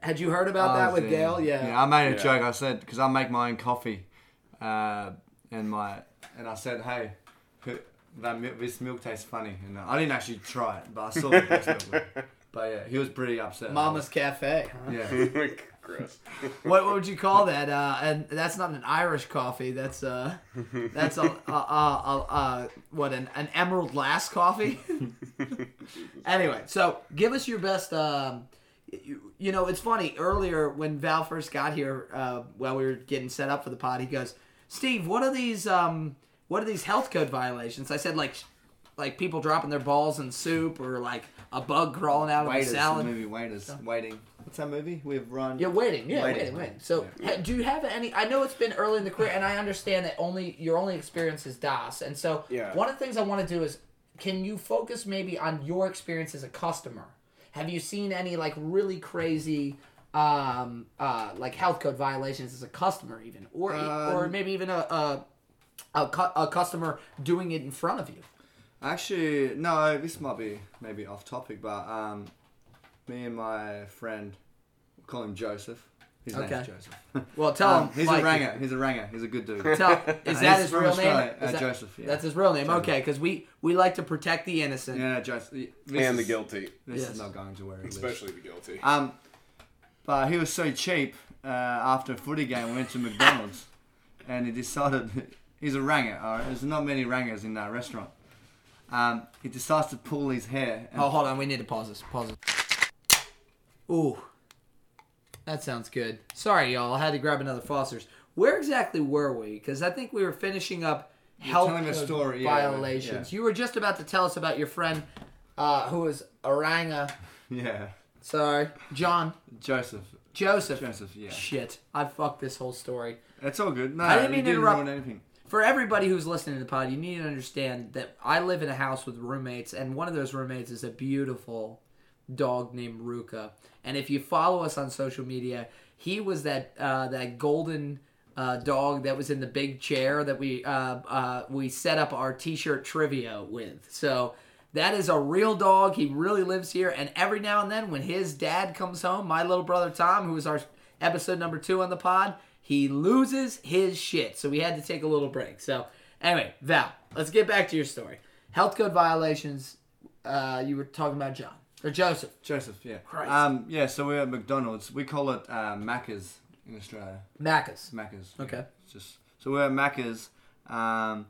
Had you heard about Oh, that with damn. Gail? Yeah. Yeah, I made a Yeah. joke. I said because I make my own coffee, uh, and my and I said, hey, who- that mi- this milk tastes funny, and uh, I didn't actually try it, but I saw the breast milk. But yeah, he was pretty upset. Mama's Cafe. Huh? Yeah. Gross. What, what would you call that? Uh, and that's not an Irish coffee. That's uh, that's a, a, a, a, a what an, an Emerald Last coffee. anyway, so give us your best. Um, you, you know, it's funny. Earlier when Val first got here, uh, while we were getting set up for the pod, he goes, "Steve, what are these? Um, what are these health code violations?" I said, "Like, like people dropping their balls in soup, or like a bug crawling out of Waiters, the the salad." movie Waiters, waiting. What's that movie? We've run. Yeah, waiting. Yeah, Waiting, waiting, waiting. waiting. So, ha- do you have any? I know it's been early in the career, and I understand that only your only experience is Das. And so, Yeah. one of the things I want to do is, can you focus maybe on your experience as a customer? Have you seen any like really crazy, um, uh, like health code violations as a customer, even, or or Um, maybe even a a, a, cu- a customer doing it in front of you? Actually, no. This might be maybe off topic, but um, me and my friend, we'll call him Joseph. His Okay. name's Joseph. Well, tell Um, him. he's Mike, a ranger. He's a ranger. He's a good dude. Tell, is that his real Australia, name? uh, that- Joseph, yeah. That's his real name. Joseph. Okay, because we we like to protect the innocent. Yeah, Joseph. This and the guilty, This Yes. is not going to where he lives. especially the guilty. Um, but he was so cheap. Uh, after a footy game, we went to McDonald's, and he decided he's a ranger. All right, there's not many rangers in that restaurant. Um, he decides to pull his hair. And Oh, hold on. We need to pause this. Pause it. Ooh. That sounds good. Sorry, y'all. I had to grab another Foster's. Where exactly were we? Because I think we were finishing up health telling a code story, yeah, violations. yeah. You were just about to tell us about your friend uh, who was Oranga. yeah, Sorry. John. Joseph. Joseph. Joseph. Yeah, Shit. I fucked this whole story. it's all good. No, I didn't you mean to didn't interrupt. ruin anything. For everybody who's listening to the pod, you need to understand that I live in a house with roommates, and one of those roommates is a beautiful dog named Ruka. And if you follow us on social media, he was that uh, that golden uh, dog that was in the big chair that we uh, uh, we set up our t-shirt trivia with. So that is a real dog. He really lives here. And every now and then, when his dad comes home, my little brother Tom, who was our episode number two on the pod, he loses his shit. So we had to take a little break. So anyway, Val, let's get back to your story. Health code violations. Uh, you were talking about John or Joseph. Joseph. Yeah. Christ. Um. Yeah. So we're at McDonald's. We call it uh, Macca's in Australia. Macca's. Macca's. Okay. It's just so we're at Macca's. Um,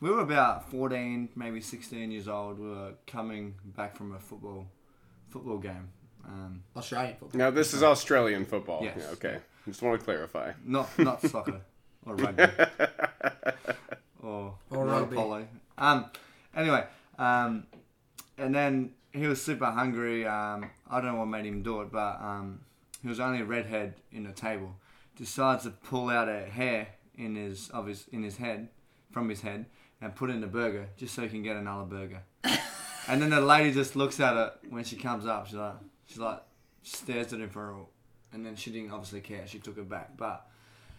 we were about fourteen, maybe sixteen years old. We were coming back from a football football game. Um, Australian football. Now this is Australian football. Yes. Yeah, okay, just want to clarify. not not soccer or rugby or Or water rugby. polo. Um. Anyway. Um. And then he was super hungry. Um. I don't know what made him do it, but um, he was only a redhead in the table. Decides to pull out a hair in his of his in his head from his head and put it in the burger just so he can get another burger. and then the lady just looks at it when she comes up. She's like, she's like, stares at him for a, while. and then she didn't obviously care. She took it back, but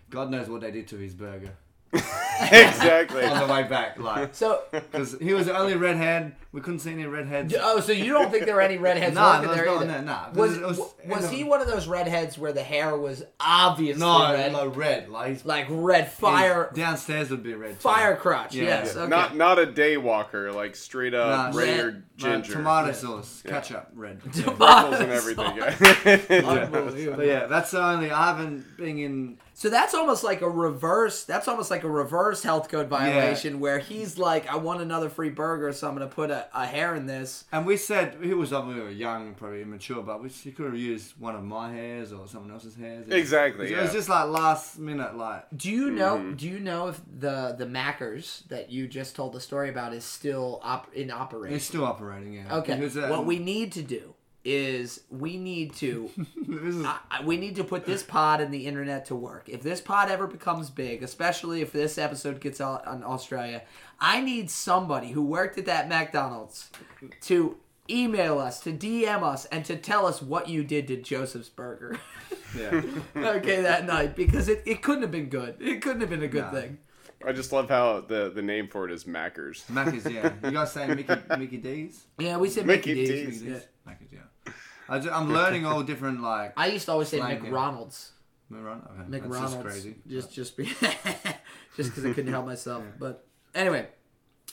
God knows what they did to his burger exactly. on the way back. Like, So, because he was the only redhead, we couldn't see any redheads. oh, so you don't think there were any redheads Nah, working there's there not- either? no, nah, 'cause Was it was- was, it he one of those redheads where the hair was obviously No, red, no red. Like, he's- like red fire, downstairs would be red. too. fire crotch? Yeah. yes. Yeah. Okay. Not not a day walker, like straight up Nah, red or red- Like, ginger. tomato Yeah. sauce, ketchup, red. Freckles and everything. Yeah. Unbelievable. But yeah, that's the only. I haven't been in. So that's almost like a reverse. That's almost like a reverse health code violation where he's like, "I want another free burger, so I'm going to put a, a hair in this." And we said he was obviously young, probably immature, but we, he could have used one of my hairs or someone else's hairs. Exactly, It was yeah. just like last minute, like Do you know? Mm-hmm. Do you know if the the Macca's that you just told the story about is still op- in operation? it's still operating. Yeah. Okay. Because, uh, what we need to do is we need to this is I, I- we need to put this pod and the internet to work. If this pod ever becomes big, especially if this episode gets out on Australia, I need somebody who worked at that McDonald's to email us, to DM us, and to tell us what you did to Joseph's Burger. Yeah. okay, that night because it, it couldn't have been good. It couldn't have been a good Nah. thing. I just love how the the name for it is Macca's. Macca's, yeah. You guys say Mickey Mickey D's? Yeah, we said Mickey Mickey D's. D's. Yeah. Macca's, yeah. I I'm learning all different like. I used to always say yeah. McRonald's. Okay. That's McRonald's. just crazy. Just just be just because I couldn't help myself. But anyway,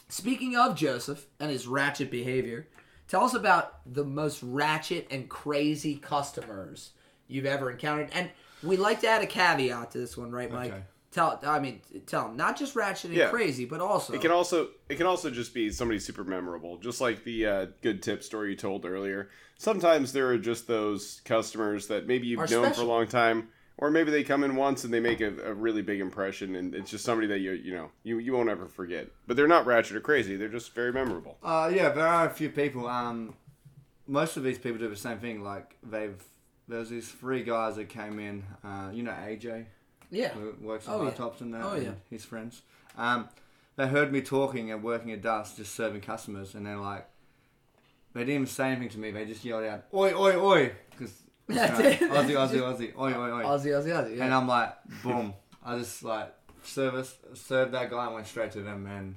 speaking of Joseph and his ratchet behavior, tell us about the most ratchet and crazy customers you've ever encountered. And we like to add a caveat to this one, right, Mike? Okay. Tell I mean tell them not just ratchet and Yeah. crazy, but also It can also it can also just be somebody super memorable, just like the uh, good tip story you told earlier. Sometimes there are just those customers that maybe you've Are known for a long time, or maybe they come in once and they make a, a really big impression, and it's just somebody that you you know you, you won't ever forget. But they're not ratchet or crazy; they're just very memorable. Uh, yeah, there are a few people. Um, most of these people do the same thing. Like they've there's these three guys that came in. Uh, you know AJ, yeah. who works Oh, on yeah. tops and that. Oh, and yeah. his friends. Um, they heard me talking and working at Das, just serving customers, and they're like, they didn't even say anything to me. They just yelled out, "Oi, oi, oi!" Because That's it. Aussie, Aussie, Aussie, oi, oi, oi. Aussie, Aussie, Aussie. Yeah. And I'm like, boom. I just like service served that guy and went straight to them, man.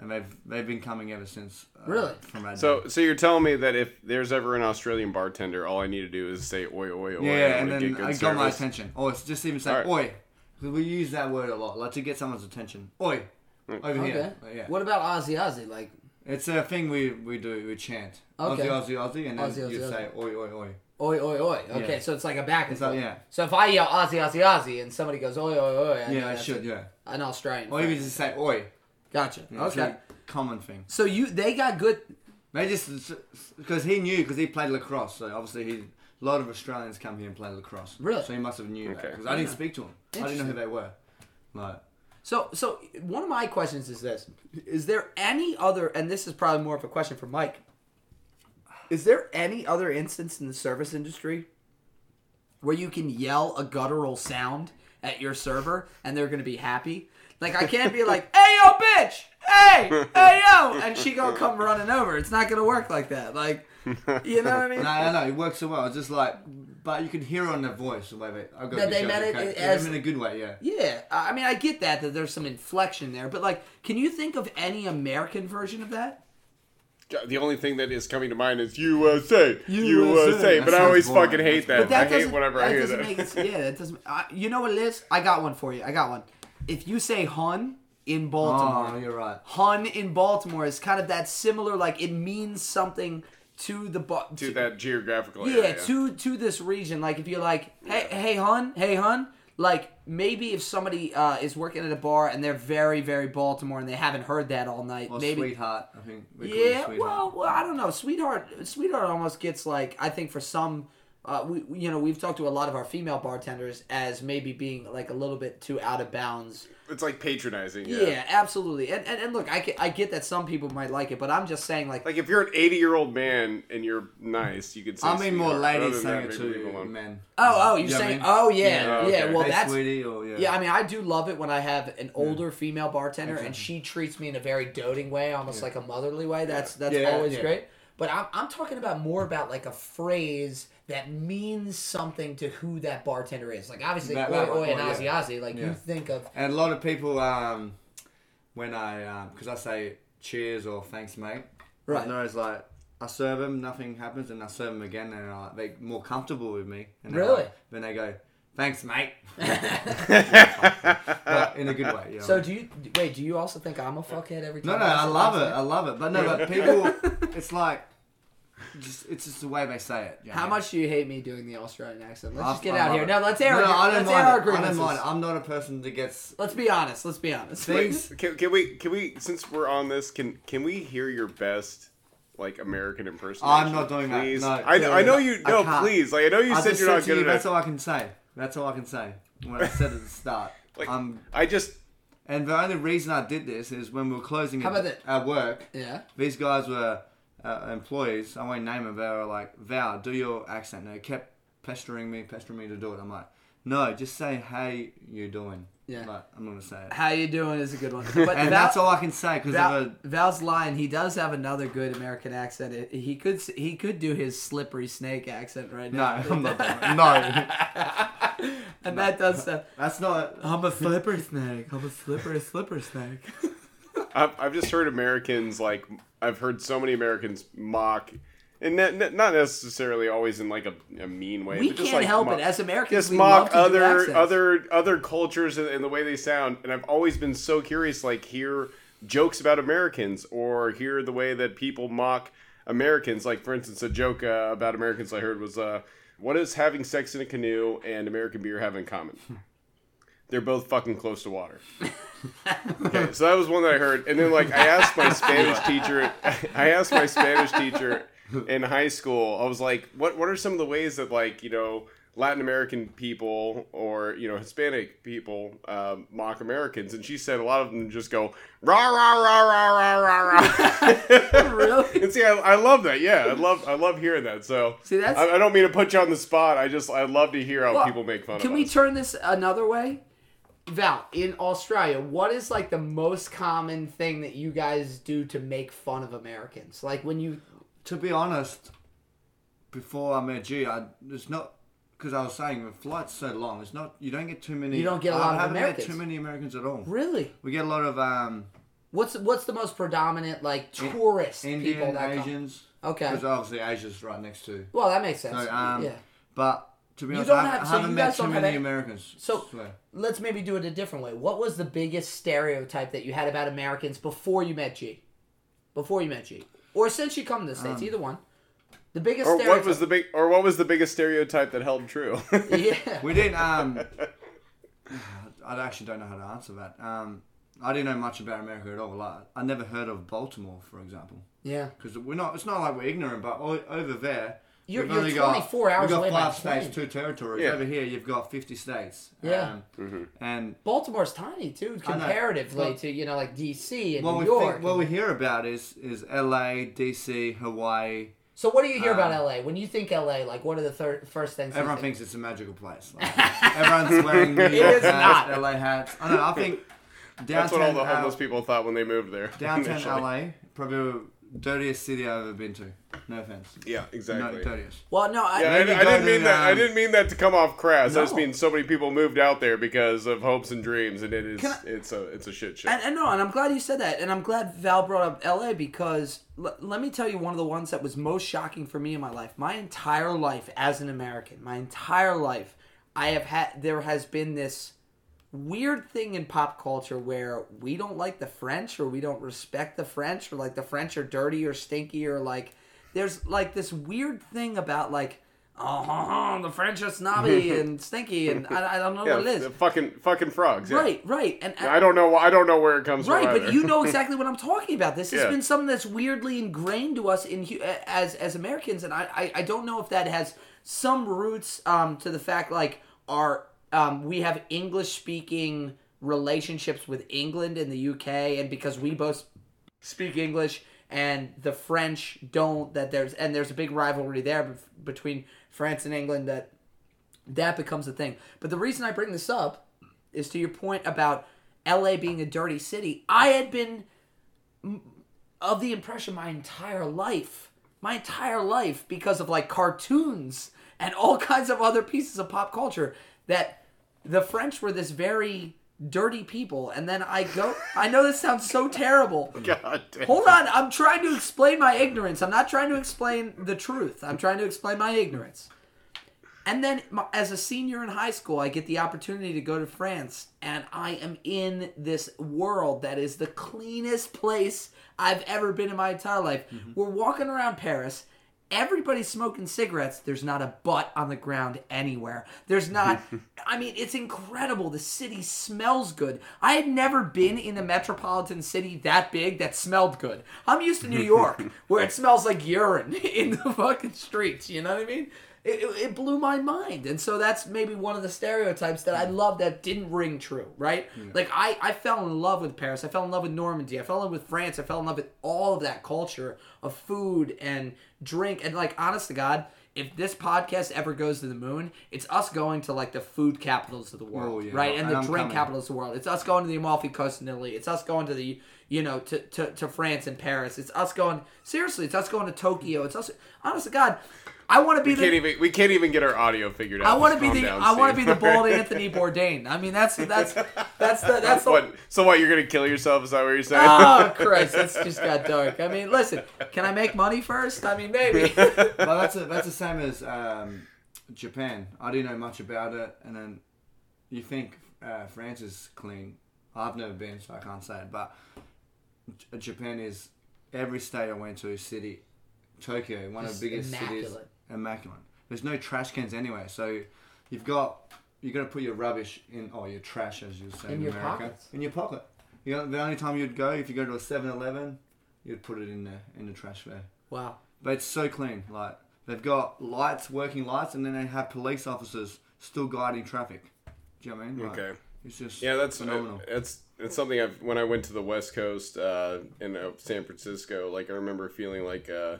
And they've they've been coming ever since. Uh, Really? From that So so you're telling me that if there's ever an Australian bartender, all I need to do is say oi oi oi, yeah, and I'm then get good I got my attention. Or it's just even say Alright. oi, because we use that word a lot, like to get someone's attention. Oi, over okay. here. Like, yeah. What about Aussie, Aussie? Like It's a thing we we do. We chant. Okay. Aussie, Aussie, Aussie, and then Aussie, you Aussie, say oi, oi, oi. oi, oi, oi. Okay, Yeah. so it's like a back and It's like, forth. yeah. So if I yell Aussie, Aussie, Aussie, and somebody goes oi, oi, oi, I know Yeah, I should. a- Yeah. an Australian. Or friend. even just say oi. Gotcha. Yeah, it's okay. a common thing. So you they got good. They just because he knew because he played lacrosse, so obviously he. A lot of Australians come here and play lacrosse. Really? So he must have knew that Okay. because I didn't Yeah. speak to him. I didn't know who they were. Like, So so one of my questions is this: Is there any other? And this is probably more of a question for Mike. Is there any other instance in the service industry where you can yell a guttural sound at your server and they're going to be happy? Like I can't be like, "Hey yo, bitch! Hey, hey yo!" and she gonna come running over. It's not gonna work like that. Like, you know what I mean? no, no, no, it works so well. It's just like, but you can hear on their voice the way they. I've got That to they show meant it okay? as- in a good way. Yeah. Yeah, I mean, I get that that there's some inflection there, but like, can you think of any American version of that? The only thing that is coming to mind is USA, USA. USA. That But I always boring. fucking hate that. But that I hate doesn't- whenever that I hear doesn't that. Make it, yeah, that doesn't. Uh, you know what it is? I got one for you. I got one. If you say "hun" in Baltimore, Oh, you're right. "hun" in Baltimore is kind of that similar. Like it means something to the ba- to that geographical yeah, area. to to this region. Like if you're like, hey, hey, hun, hey, hun. Like maybe if somebody uh, is working at a bar and they're very, very Baltimore and they haven't heard that all night, Or maybe sweetheart, I think. we call it yeah, sweetheart. well, well, I don't know. Sweetheart, sweetheart almost gets like I think for some, uh, we you know we've talked to a lot of our female bartenders as maybe being like a little bit too out of bounds. It's like patronizing. Yeah, Yeah. absolutely. And, and and look, I get, I get that some people might like it, but I'm just saying like, Like if you're an 80 year old man and you're nice, you could say. I mean, more sweetheart. Ladies than saying that, it to men. oh oh, you You know what I saying mean? oh yeah Yeah, yeah. okay. Well, hey, that's sweetie, or yeah. Yeah, I mean, I do love it when I have an older female bartender and she treats me in a very doting way, almost like a motherly way. That's that's Yeah, always yeah. great. But I'm, I'm talking about more about like a phrase that means something to who that bartender is. Like obviously, That- oi oi and yeah. Aussie Aussie. Like you think of And a lot of people, um, when I, because I say cheers or thanks, mate. Right. I know it's like I serve them, nothing happens, and I serve them again, and uh, they're more comfortable with me. And Really? Like, then they go, thanks, mate. in a good way. You know? So do you wait? Do you also think I'm a fuckhead every time? no, no, I say love it. thanks, I love it. But no, but people, it's like, just it's just the way they say it. you How much do you hate me doing the Australian accent? Let's I- just get I out love here. it. No, let's air. No, our, no, I don't let's mind air our it. I don't grievances. mind. I'm not a person that gets Let's be honest. Let's be honest. things. Can, can we? Can we? Since we're on this, can can we hear your best? Like American impersonation. I'm not doing that. please? No, I, I know you. No, can't. please. Like I know you I said you're said not to good you, at that's all I can say. That's all I can say. When I said at the start. Like um, I just and the only reason I did this is when we were closing How at, at work, Yeah. these guys were uh, employees. I won't name them. They were like, Val, do your accent. And they kept pestering me, pestering me to do it. I'm like, No, just say hey, you doing? Yeah. But I'm gonna say it. How you doing is a good one. But And Val- that's all I can say because Val, a Val's lying. He does have another good American accent. It- He could he could do his slippery snake accent right no, now. I'm not. No, and that does sound. that's not. I'm a slippery snake. I'm a slippery slippery snake. I've, I've just heard Americans like I've heard so many Americans mock, and not, not necessarily always in like a, a mean way. We but just can't like help mock- it. As Americans, just we mock other other other cultures and, and the way they sound. And I've always been so curious, like hear jokes about Americans or hear the way that people mock Americans. Like for instance, a joke uh, about Americans I heard was, uh, "What does having sex in a canoe and American beer have in common?" They're both fucking close to water. okay, so that was one that I heard, and then like I asked my Spanish teacher, I asked my Spanish teacher in high school. I was like, "What what are some of the ways that like you know Latin American people or you know Hispanic people um, mock Americans?" And she said a lot of them just go rah rah rah rah rah rah rah. Really? and see, I, I love that. Yeah, I love I love hearing that. So See, that's- I, I don't mean to put you on the spot. I just I love to hear how Well, people make fun Can of Can we us. turn this another way? Val, in Australia, what is like the most common thing that you guys do to make fun of Americans? Like when you To be honest, before I met G, I it's not because I was saying the flight's so long. It's not you don't get too many. You don't get a I lot of haven't Americans. Met too many Americans at all. really We get a lot of um, what's what's the most predominant like tourist people Indian, that come? Asians. Okay. Because obviously Asia's right next to. Well, that makes sense. So, um, yeah. But to be You honest, don't I, have- I so haven't you met guys too don't have many any- Americans. So swear. let's maybe do it a different way. What was the biggest stereotype that you had about Americans before you met G? Before you met G, or since you come to the Um, states, either one. The biggest Or stereotype. what was the big? Or what was the biggest stereotype that held true? yeah. we didn't. Um, I actually don't know how to answer that. Um, I didn't know much about America at all. Like, I never heard of Baltimore, for example. Yeah. Because we're not. It's not like we're ignorant, but o- over there. You're- we've you're only 24 hours away. We've got away five states, two territories. Yeah. Over here, you've got fifty states. Yeah. Um, Mm-hmm. And Baltimore's tiny too, comparatively Well- to you know like DC and what New we York. think, what we hear about is is L.A., D.C., Hawaii. so what do you hear about um, LA? When you think LA, like what are the thir- first things? you Everyone think? thinks it's a magical place. Like, everyone's wearing New It York is hats, not. LA hats. I know. I think downtown That's what all the uh, homeless people thought when they moved there. downtown initially. LA, probably the dirtiest city I've ever been to. No offense. Yeah, No, exactly. dirtiest. Well, no, I, Yeah, I, I didn't to, mean that. I um, didn't mean that to come off crass. I just mean so many people moved out there because of hopes and dreams, and it is I- it's a it's a shit show. And, and no, and I'm glad you said that, and I'm glad Val brought up LA because l- let me tell you one of the ones that was most shocking for me in my life. My entire life as an American, my entire life, I have had there has been this weird thing in pop culture where we don't like the French or we don't respect the French or like the French are dirty or stinky or like there's like this weird thing about like oh the French are snobby and stinky and I, I don't know yeah, what it is. the fucking fucking frogs. Yeah. Right, right, and I don't know. I don't know where it comes Right, from. Right, but you know exactly what I'm talking about. This has Yeah. been something that's weirdly ingrained to us in as as Americans, and I, I, I don't know if that has some roots um, to the fact like our um, we have English speaking relationships with England and the UK, and because we both speak English and the French don't, that there's and there's a big rivalry there between France and England that that becomes a thing. But the reason I bring this up is to your point about LA being a dirty city. I had been of the impression my entire life, my entire life, because of like cartoons and all kinds of other pieces of pop culture, that the French were this very dirty people. And then I go, I know this sounds so terrible. God damn. Hold on, I'm trying to explain my ignorance. I'm not trying to explain the truth. I'm trying to explain my ignorance. And then, as a senior in high school, I get the opportunity to go to France, and I am in this world that is the cleanest place I've ever been in my entire life. Mm-hmm. We're walking around Paris. Everybody's smoking cigarettes. There's not a butt on the ground anywhere. There's not. I mean, it's incredible. The city smells good. I had never been in a metropolitan city that big that smelled good. I'm used to New York, where it smells like urine in the fucking streets. You know what I mean? It, it, blew my mind. And so that's maybe one of the stereotypes that I mm. love that didn't ring true, right? Like, I, I fell in love with Paris. I fell in love with Normandy. I fell in love with France. I fell in love with all of that culture of food and drink. And, like, honest to God, if this podcast ever goes to the moon, it's us going to like the food capitals of the world, Oh, yeah. right? And And the I'm drink coming. capitals of the world. It's us going to the Amalfi Coast in Italy. It's us going to the you know to, to, to France and Paris. It's us going seriously. It's us going to Tokyo. It's us. Honest to God, I want to be We can't the. even we can't even get our audio figured out. I want to be the down, I want to be the bald Anthony Bourdain. I mean that's that's that's the that's the what? So what? You're gonna kill yourself? Is that what you're saying? Oh Christ, that's just got dark. I mean, listen, can I make money first? I mean, maybe. But that's a, that's the same as um, Japan. I didn't know much about it, and then you think uh, France is clean. I've never been, so I can't say it. But J- Japan is every state I went to, city, Tokyo, one of the biggest cities, immaculate. immaculate. There's no trash cans anywhere, so you've got you got to put your rubbish in, or your trash, as you say In in, your America, pockets. in your pocket. You know, the only time you'd go if you go to a 7-Eleven, you'd put it in the in the trash there. wow. But it's so clean. Like they've got lights, working lights, and then they have police officers still guiding traffic. Do you know what I mean? Like, Okay. It's just Yeah, that's phenomenal. It's it's something I've when I went to the West Coast uh, in uh, San Francisco. Like I remember feeling like uh,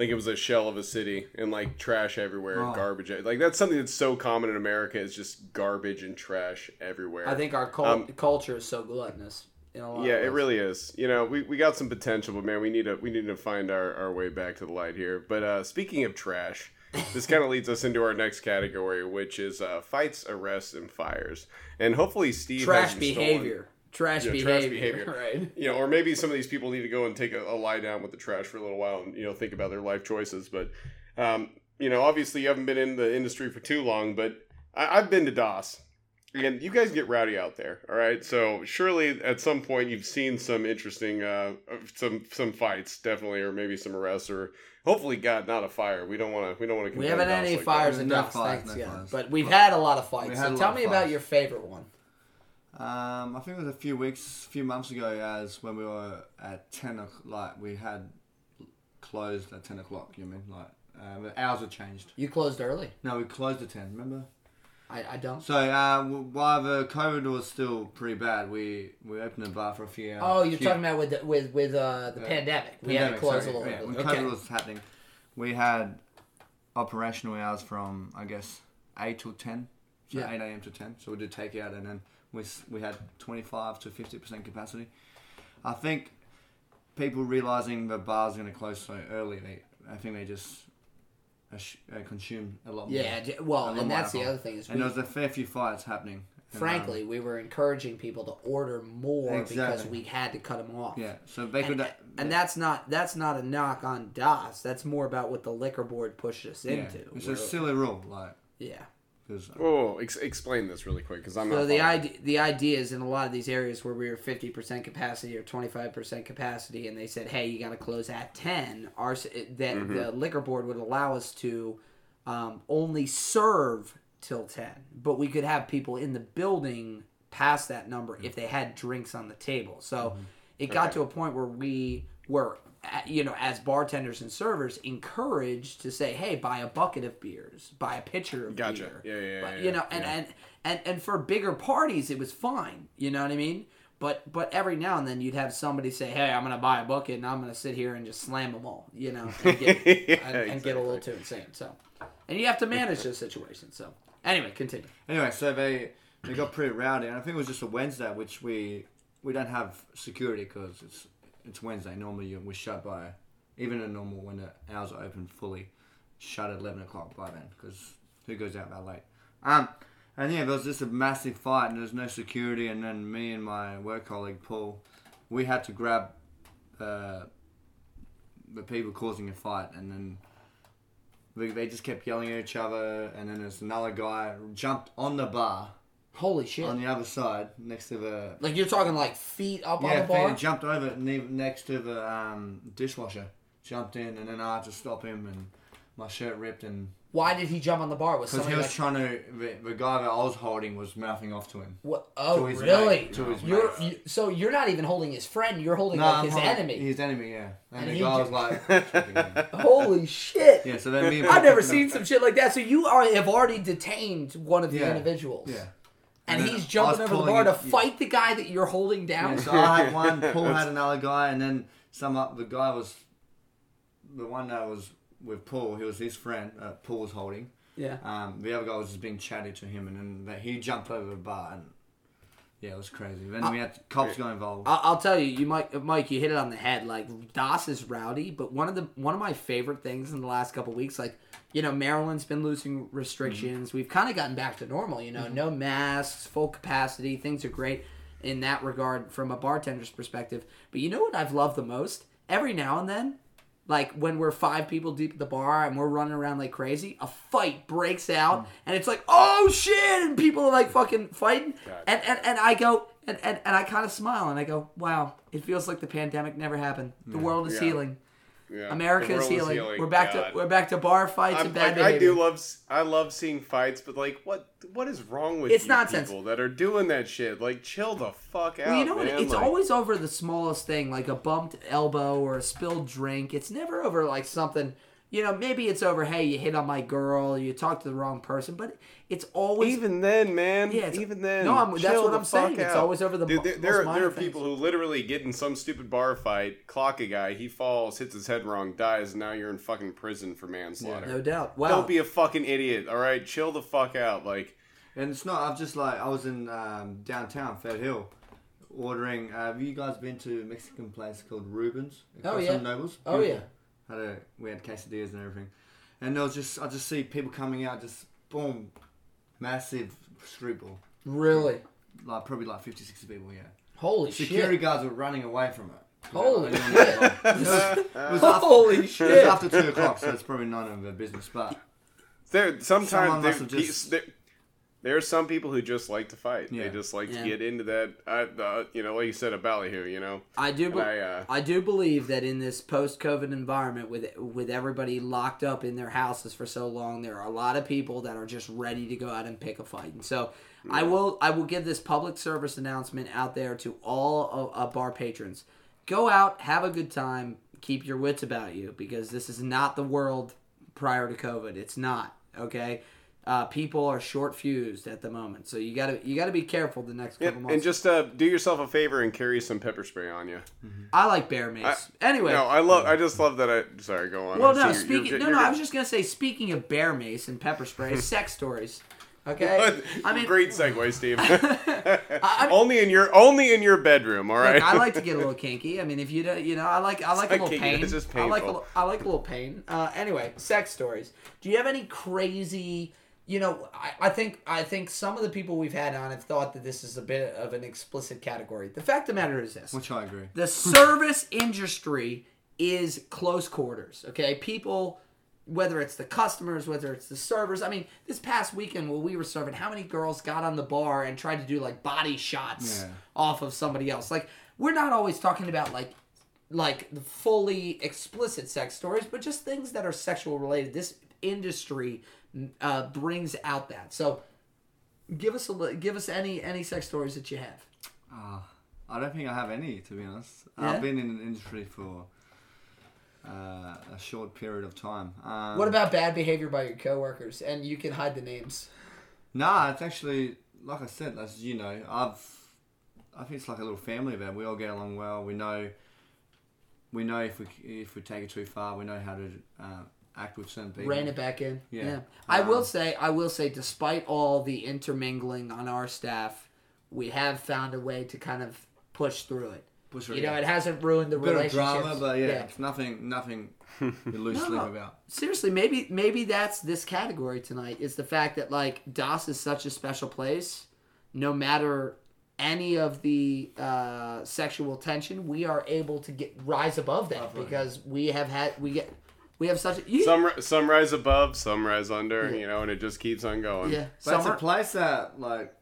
like it was a shell of a city and like trash everywhere, Oh. garbage. Like that's something that's so common in America. Is just garbage and trash everywhere. I think our cul- Um, culture is so gluttonous. In a lot Yeah, of it ways. really is. You know, we, we got some potential, but man, we need to we need to find our, our way back to the light here. But uh, speaking of trash, this kind of leads us into our next category, which is uh, fights, arrests, and fires. And hopefully, Steve trash hasn't stolen- behavior. Trash, Yeah, behavior. trash behavior. Right. you know, or maybe some of these people need to go and take a, a lie down with the trash for a little while and you know think about their life choices. But um, you know, obviously you haven't been in the industry for too long, but I, I've been to Das, and you guys get rowdy out there. All right, so surely at some point you've seen some interesting, uh, some some fights, definitely, or maybe some arrests, or hopefully, God, not a fire. We don't want to. We don't want to. We haven't had any fires in No Dust, fires, thanks, no yeah. fires. But we've had a lot of fights. So tell me of about your favorite one. Um, I think it was a few weeks, a few months ago, as when we were at ten o'clock. Like we had closed at ten o'clock. You mean like uh, the hours had changed? You closed early. No, we closed at ten. Remember? I, I don't. So uh, while the COVID was still pretty bad, we we opened the bar for a few hours. Oh, you're few- talking about with the, with with uh, the pandemic. We had to close sorry. a little Yeah, bit. When Okay. COVID was happening, we had operational hours from I guess eight till ten, so Yeah. eight a.m. to ten. So we did takeout, and then we we had twenty five to fifty percent capacity. I think people realizing the bar's are going to close so early, they I think they just uh, uh, consume a lot more. Yeah, well, and that's the other thing is, And we, there was a fair few fights happening. Um, frankly, we were encouraging people to order more because we had to cut them off. yeah. So they could. And, and that's not that's not a knock on Das. That's more about what the liquor board pushed us yeah, into. it's a silly rule, like yeah. Because Oh, ex- explain this really quick because I'm So not. the idea the idea is in a lot of these areas where we were fifty percent capacity or twenty five percent capacity, and they said, "Hey, you got to close at 10, Our that Mm-hmm. the liquor board would allow us to um, only serve till ten, but we could have people in the building past that number if they had drinks on the table. So it got Okay. to a point where we were. You know, as bartenders and servers, encouraged to say, "Hey, buy a bucket of beers, buy a pitcher of Gotcha. beer." Yeah, yeah, But, yeah, you know, and, yeah. and and and for bigger parties, it was fine. You know what I mean? But but every now and then you'd have somebody say, "Hey, I'm gonna buy a bucket and I'm gonna sit here and just slam them all," you know, and get, Yeah, and, and get a little too insane. So, and you have to manage those situations. So, anyway, continue. Anyway, so they they got pretty rowdy, and I think it was just a Wednesday, which we we don't have security because it's it's Wednesday. Normally we're shut by even a normal when the hours are open fully, shut at eleven o'clock by then because who goes out that late? Um, and yeah, there was just a massive fight, and there's no security, and then me and my work colleague Paul, we had to grab uh, the people causing a fight, and then they just kept yelling at each other, and then there's another guy jumped on the bar Holy shit! on the other side next to the like you're talking like feet up on yeah, the bar. Finn jumped over ne- next to the um, dishwasher, jumped in, and then I had to stop him, and my shirt ripped, and Why did he jump on the bar? Was because he was like, trying to the, the guy that I was holding was mouthing off to him. what? Oh, to his really? mate, to his you're mate. you, so you're not even holding his friend. You're holding like I'm his holding- enemy. His enemy, yeah. And, And the he guy was like. Holy shit! yeah. So then me and I've never seen some shit like that. So you are have already detained one of the Yeah. individuals. Yeah. And, And he's jumping over the pulling bar to it- fight the guy that you're holding down. Yeah, so I had one, Paul had another guy, and then some up. The guy was the one that was with Paul. He was his friend. Uh, Paul was holding. Yeah. Um, the other guy was just being chatty to him, and then that he jumped over the bar, and yeah, it was crazy. Then we had cops got involved. I'll, I'll tell you, you Mike, Mike, you hit it on the head. Like Das is rowdy, but one of the one of my favorite things in the last couple weeks, like you know, Maryland's been losing restrictions. Mm-hmm. We've kind of gotten back to normal. You know, mm-hmm. no masks, full capacity, things are great in that regard from a bartender's perspective. But you know what I've loved the most? Every now and then, like when we're five people deep at the bar and we're running around like crazy, a fight breaks out hmm. and it's like, oh shit, and people are like fucking fighting. And, and and I go and, and, and I kind of smile and I go, wow, it feels like the pandemic never happened. The world is Yeah. healing. Yeah. America is world healing. We're back God. to we're back to bar fights I'm, and bad like, I do love I love seeing fights, but like what what is wrong with It's nonsense. people that are doing that shit? Like chill the fuck out. Well, you know what? It's Like, always over the smallest thing, like a bumped elbow or a spilled drink. It's never over like something. You know, maybe it's over. Hey, you hit on my girl. You talked to the wrong person, but it's always even then, man. Yeah, it's- even then. No, I'm- that's what I'm saying. fuck It's always over the Dude, there, most there, are- minor there are people who literally get in some stupid bar fight, clock a guy, he falls, hits his head wrong, dies, and now you're in fucking prison for manslaughter. no doubt. Wow. Don't be a fucking idiot. All right, chill the fuck out. Like, And it's not. I've just like I was in um, downtown Fed Hill, ordering. Uh, have you guys been to a Mexican place called Rubens? Oh, yeah. Nobles. Oh, Beautiful. Had a we had quesadillas and everything, and there was just I just see people coming out, just boom, massive street ball, really? like probably like 50, 60 people. Yeah, Holy security shit! guards were running away from it. Holy Like, it was after, Holy it was after two o'clock, so it's probably none of their business. But there Someone sometimes there, must have just- there, there are some people who just like to fight. Yeah. They just like Yeah. to get into that. I, uh, you know, like you said, a ballyhoo. You know, I do. Be- I, uh, I do believe that in this post-COVID environment, with with everybody locked up in their houses for so long, there are a lot of people that are just ready to go out and pick a fight. And so, I will I will give this public service announcement out there to all of, uh, bar patrons: go out, have a good time, keep your wits about you, because this is not the world prior to COVID. It's not okay. Uh, people are short fused at the moment, so you gotta you gotta be careful the next yeah, couple months. and just uh, do yourself a favor and carry some pepper spray on you. I like bear mace. anyway, No, I love. I just love that. I sorry, go on. Well, I no. you're- Speaking, you're- no, you're no. I was just gonna say. Speaking of bear mace and pepper spray, sex stories. Okay. I mean, great segue, Steve. I- only in your only in your bedroom. All right. Look, I like to get a little kinky. I mean, if you don't, you know, I like I like a little pain. it's just I like a, painful. I like a little pain. Uh, anyway, sex stories. Do you have any crazy? You know, I, I think I think some of the people we've had on have thought that this is a bit of an explicit category. The fact of the matter is this: which I agree. the service industry is close quarters. Okay, people, whether it's the customers, whether it's the servers. I mean, this past weekend when we were serving, how many girls got on the bar and tried to do like body shots Yeah. off of somebody else? Like, we're not always talking about like like the fully explicit sex stories, but just things that are sexual related. This industry uh, brings out that. So, give us a give us any any sex stories that you have. Uh, I don't think I have any, to be honest. Yeah? I've been in the industry for uh, a short period of time. Um, What about bad behavior by your coworkers? And you can hide the names. Nah, it's actually like I said, as you know, I've I think it's like a little family event. We all get along well. We know we know if we if we take it too far, we know how to uh, act with certain people. Rein it back in. Yeah. Yeah. I will Um, say, I will say, despite all the intermingling on our staff, we have found a way to kind of push through it. Push through, You know, yeah. it hasn't ruined the bit of relationships. drama, but yeah, it's nothing nothing you lose No, sleep no. about. seriously maybe maybe that's this category tonight is the fact that like Das is such a special place no matter any of the uh, sexual tension we are able to get rise above that Definitely. because we have had we get we have such a you, Some ri- some rise above, some rise under, you know, and it just keeps on going. yeah But it's a place that like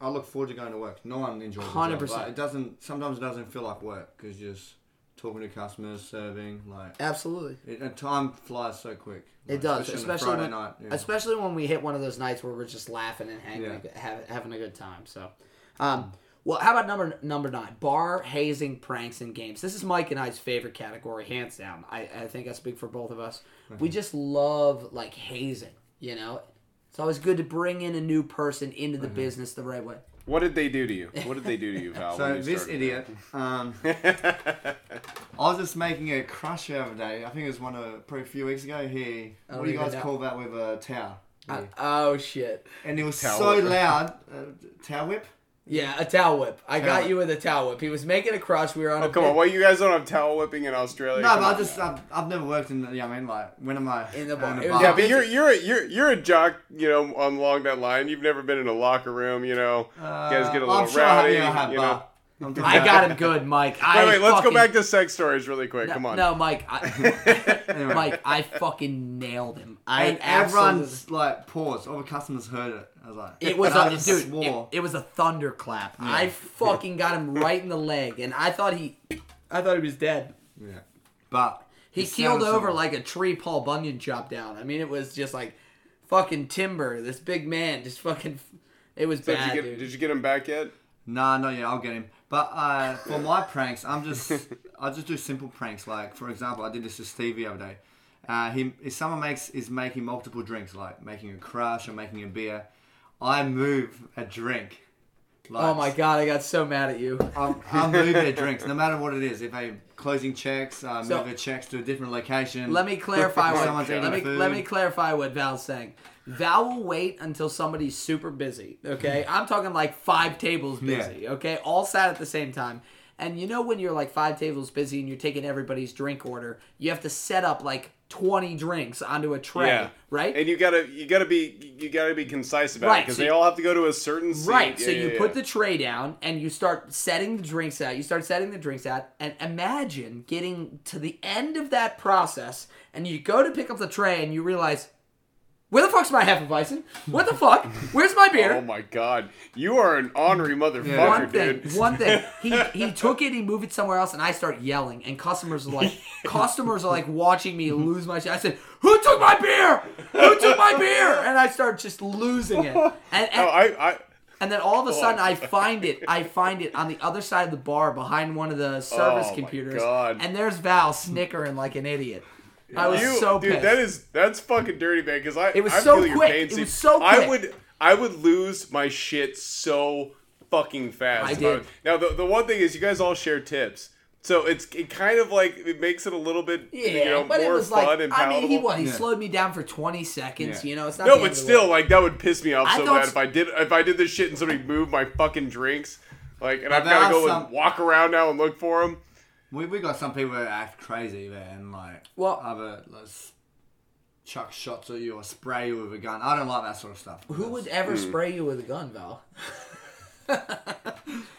I look forward to going to work. No one enjoys it. 100%. It doesn't. Sometimes it doesn't feel like work because you're just talking to customers, serving. Like absolutely it, and time flies so quick. It does, on a especially when, night. yeah. especially when we hit one of those nights where we're just laughing and hanging, Yeah. have, having a good time. So, um, well, how about number number nine? Bar hazing, pranks, and games. This is Mike and I's favorite category, hands down. I, I think I speak for both of us. We just love like hazing. You know, it's always good to bring in a new person into the business the right way. What did they do to you? What did they do to you, Val? So you this idiot, um, I was just making a crush the other day. I think it was one of probably a few weeks ago. Here, what don't you guys know. call that with a towel? Uh, oh shit. and it was Towel so whip. loud. Uh, towel whip. Yeah, a towel whip. I Towel got whip. you with a towel whip. He was making a crush. We were on Oh a come on! pit- Why you guys don't have towel whipping in Australia? No, Come but I on. just I've, I've never worked in. The, yeah, I mean, like when am I In the bar. In It was. Yeah, but you're you're a, you're you're a jock, you know, on along that line. You've never been in a locker room, you know. you guys get a little Uh, I'm sure I have, rowdy, yeah, I have, you know. but I'm talking I about- got him good, Mike. I Wait, wait, let's fucking- go back to sex stories really quick. No, Come on. No, Mike. I, Anyway. Mike, I fucking nailed him. I and absolutely. everyone's like paused. All the customers heard it. I was like, It was and I a just dude. It, it was a thunderclap. I fucking got him right in the leg, and I thought he, I thought he was dead. yeah, but He it keeled over similar. like a tree Paul Bunyan chopped down. I mean, it was just like fucking timber. This big man just fucking. It was So did bad, you get dude. did you get him back yet? Nah, no, yeah, I'll get him. But uh, for my pranks, I'm just I just do simple pranks. Like for example, I did this to Steve the other day. Uh, he if someone makes is making multiple drinks, like making a crush or making a beer, I move a drink. Like, oh my god, I got so mad at you. I'll, I'll move their drinks, no matter what it is. If they closing checks, uh, move So- their checks to a different location. Let me clarify what someone's let me, food. let me clarify what Val's saying. Val will wait until somebody's super busy. Okay, I'm talking like five tables Yeah. busy. Okay, all sat at the same time. And you know when you're like five tables busy and you're taking everybody's drink order, you have to set up like 20 drinks onto a tray, Yeah. right? And you gotta you gotta be you gotta be concise about Right, it because so they all have to go to a certain seat. Right. so Yeah, you yeah, put the tray down and you start setting the drinks out. You start setting the drinks out and imagine getting to the end of that process and you go to pick up the tray and you realize, where the fuck's my Hefeweizen? What the fuck? Where's my beer? Oh my god, you are an ornery motherfucker, one thing, dude. one thing. He he took it, he moved it somewhere else, and I start yelling. And customers are like, customers are like watching me lose my shit. I said, "Who took my beer? Who took my beer?" And I start just losing it. And, and Oh, I, I and then all of a oh. sudden, Oh, I find it. I find it on the other side of the bar, behind one of the service Oh, my computers. God. And there's Val snickering like an idiot. I was you, so dude, pissed. that is that's fucking dirty, man. Because I It was I so quick. pain, It was so I would I would lose my shit so fucking fast. I did. was- Now the the one thing is you guys all share tips. So it's it kind of like it makes it a little bit yeah, you know but it more was fun like and I mean, he what? He Yeah. slowed me down for 20 seconds. Yeah. You know, it's not. No, but end of the still, like that would piss me off I so bad if I did if I did this shit and somebody moved my fucking drinks, like, and I've got to go some- and walk around now and look for them. We, we got some people that act crazy there and like Well- other like, s- chuck shots at you or spray you with a gun. I don't like that sort of stuff. Who would Hmm. ever spray you with a gun, Val?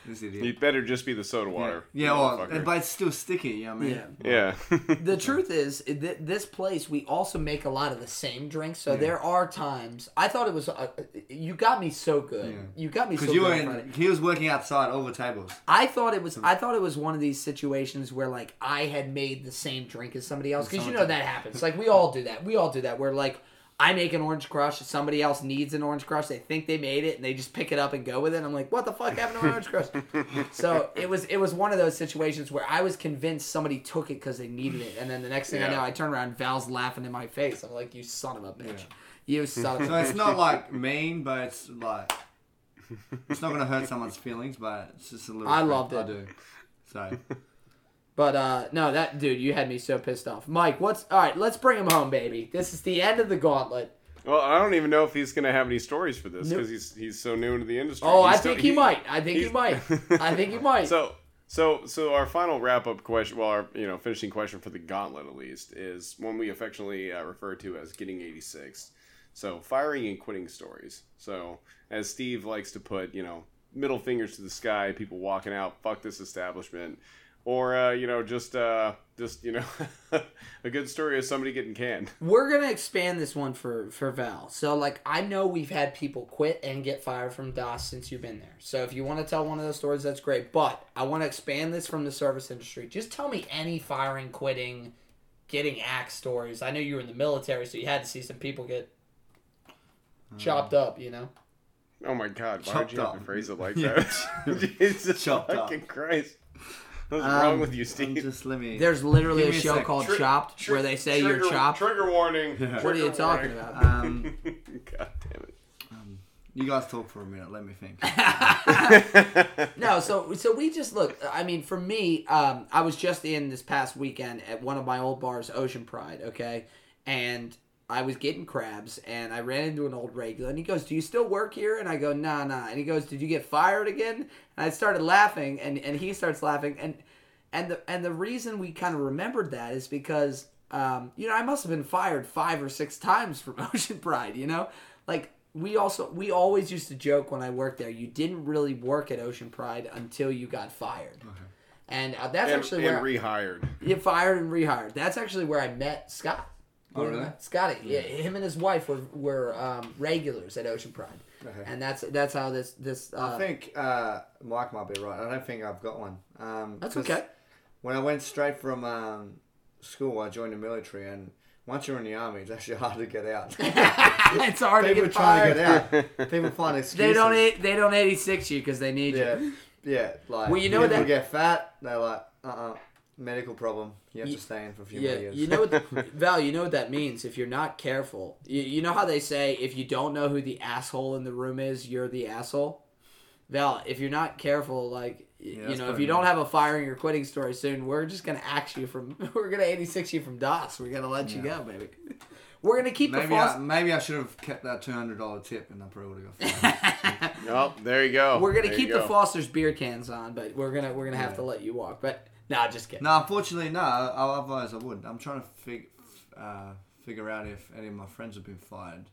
This idiot. You better just be the soda water. Yeah, you or, motherfucker. but it's still sticky. You know what I mean? Yeah. yeah. the truth is th- this place we also make a lot of the same drinks so there are times i thought it was uh, you got me so good you got me so Because you good were in, he was working outside all the tables. i thought it was i thought it was one of these situations where like i had made the same drink as somebody else because you know that happens like we all do that we all do that where like I make an orange crush. Somebody else needs an orange crush. They think they made it, and they just pick it up and go with it. I'm like, what the fuck happened to orange crush? so it was it was one of those situations where I was convinced somebody took it because they needed it, and then the next thing I know, I turn around, Val's laughing in my face. I'm like, you son of a bitch, you son of So a. it's not like mean, but it's like it's not gonna hurt someone's feelings, but it's just a little. I loved it. I do. So But uh, no, that dude, you had me so pissed off. Mike, what's all right? Let's bring him home, baby. This is the end of the gauntlet. Well, I don't even know if he's gonna have any stories for this Nope. because he's he's so new into the industry. Oh, He's I still- think he, might. I think he might. I think he might. So so so our final wrap up question, well, our you know finishing question for the gauntlet at least is one we affectionately uh, refer to as getting eighty six. So firing and quitting stories. So as Steve likes to put, you know, middle fingers to the sky, people walking out, fuck this establishment. Or uh, you know, just uh, just you know, a good story of somebody getting canned. We're gonna expand this one for for Val. So like I know we've had people quit and get fired from Das since you've been there. So if you want to tell one of those stories, that's great. But I want to expand this from the service industry. Just tell me any firing, quitting, getting axed stories. I know you were in the military, so you had to see some people get chopped up. You know. Oh my god, why Chopped did you have up. to phrase it like that? Jesus Chopped up. fucking Christ. What's Um, wrong with you, I'm Steve? Just let me. There's literally a me a show called Tri- Chopped tri- where they say trigger, you're chopped. Trigger warning. Yeah. What are you talking warning. about? Um, God damn it. You guys talk for a minute. Let me think. no, so so we just look. I mean, for me, um, I was just in this past weekend at one of my old bars, Ocean Pride. Okay, and I was getting crabs, and I ran into an old regular, and he goes, "Do you still work here?" And I go, "Nah, nah." And he goes, "Did you get fired again?" And I started laughing, and and he starts laughing, and and the and the reason we kind of remembered that is because um, you know I must have been fired five or six times from Ocean Pride. You know, like we also we always used to joke when I worked there. You didn't really work at Ocean Pride until you got fired, and uh, that's and, actually and where rehired. you fired and rehired. That's actually where I met Scott. Oh, really? Scotty, yeah, him and his wife were were um, regulars at Ocean Pride, Okay. and that's that's how this this. Uh, I think uh, Mike might be right. I don't think I've got one. Um, that's okay. When I went straight from um, school, I joined the military, and once you're in the army, it's actually hard to get out. it's hard to People get trying fired. to get out. People find excuses. They don't eight, they don't eighty six you because they need Yeah, you. yeah. Like Well, you know people that- get fat. They're like, uh, uh medical problem. You have Ye- to stay in for a few Yeah, more years. you know what, Val. You know what that means if you're not careful. You, you know how they say if you don't know who the asshole in the room is, you're the asshole. Val, if you're not careful, like y- you know, if probably you don't have a firing or quitting story soon, we're just gonna axe you from. We're gonna eighty six you from Das. We're gonna let you go, baby. We're gonna keep maybe the I, maybe I should have kept that two hundred dollar tip, and I probably would have got fired. Oh, there you go. We're gonna There you keep the go. Foster's beer cans on, but we're gonna we're gonna have Yeah. to let you walk. But nah, just kidding. no, unfortunately, no. I- Otherwise, I would. I'm trying to fig- uh, figure out if any of my friends have been fired.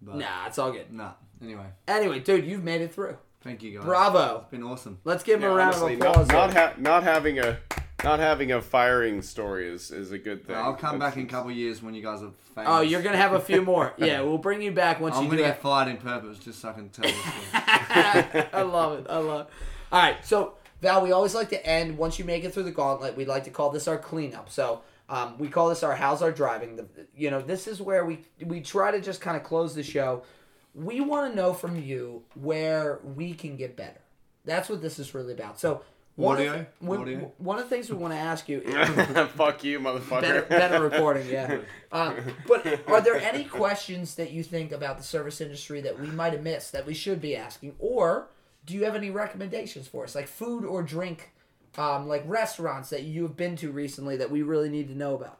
But Nah, it's all good. Nah. Anyway, Anyway, dude, you've made it through. thank you guys. Bravo. It's been awesome. Let's give him Yeah, a round honestly, of not applause. not, there. ha- not having a not having a firing story is, is a good thing. I'll come back in a couple of years when you guys are famous. oh, you're gonna have a few more. Yeah, we'll bring you back once I'm you gonna do get fired in purpose just so I can tell this story. I love it. I love it. All right, so Val, we always like to end once you make it through the gauntlet. We like to call this our cleanup. So um, we call this our how's our driving. The, you know, this is where we we try to just kind of close the show. We want to know from you where we can get better. That's what this is really about. So. One of, Audio? the, one of the things we want to ask you is, Fuck you, motherfucker. better, better recording, yeah. Um, but are there any questions that you think about the service industry that we might have missed that we should be asking, or do you have any recommendations for us, like food or drink, um, like restaurants that you have been to recently that we really need to know about?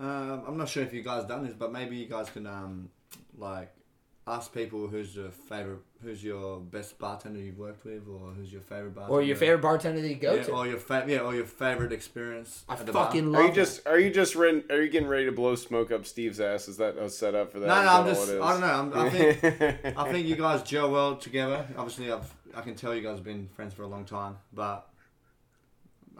Um, I'm not sure if you guys done this, but maybe you guys can um, like ask people who's your favorite, who's your best bartender you've worked with, or who's your favorite bartender, Or your favorite bartender that you go yeah, to? or your fa- yeah, or your favorite experience. I at the bar. fucking Are love you just are you just ready, are you getting ready to blow smoke up Steve's ass? Is that a setup for that? No, no, that I'm just. I don't know. I'm, I think, I think you guys gel well together. Obviously, I've, I can tell you guys have been friends for a long time, but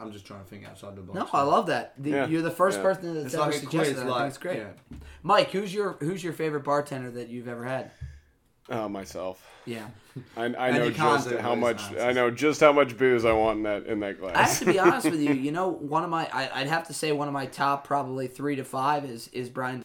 I'm just trying to think outside the box. No, I love that. The, Yeah, You're the first yeah. person that's It's ever like suggested quiz, that. I think it's great. yeah. Mike, who's your who's your favorite bartender that you've ever had? Oh, myself. Yeah. I, I know just how much answers. I know just how much booze I want in that in that glass. I have to be honest with you. You know, one of my I, I'd have to say one of my top probably three to five is is Brian.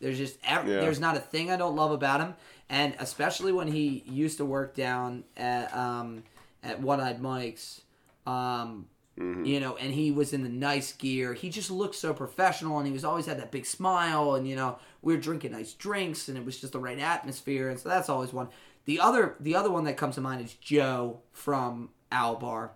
There's just ev- Yeah. there's not a thing I don't love about him, and especially when he used to work down at um at One Eyed Mike's. Um, Mm-hmm. you know, and he was in the nice gear. He just looked so professional, and he was always had that big smile. And you know, we were drinking nice drinks, and it was just the right atmosphere. And so that's always one. The other, the other one that comes to mind is Joe from Owl Bar.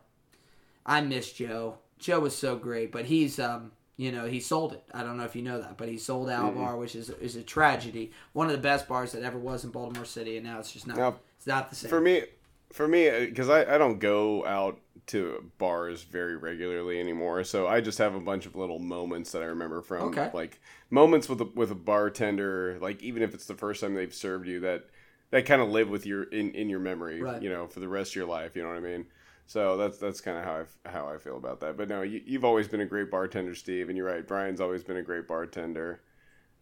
I miss Joe. Joe was so great, but he's um, you know, he sold it. I don't know if you know that, but he sold Owl Bar, which is is a tragedy. One of the best bars that ever was in Baltimore City, and now it's just not. Now, it's not the same. for me, for me, because I, I don't go out to bars very regularly anymore, so I just have a bunch of little moments that I remember from Okay. like moments with a, with a bartender, like even if it's the first time they've served you, that that kind of live with your in, in your memory, Right. you know, for the rest of your life. You know what I mean? So that's that's kind of how I how I feel about that. But no, you, you've always been a great bartender, Steve, and you're right. Brian's always been a great bartender.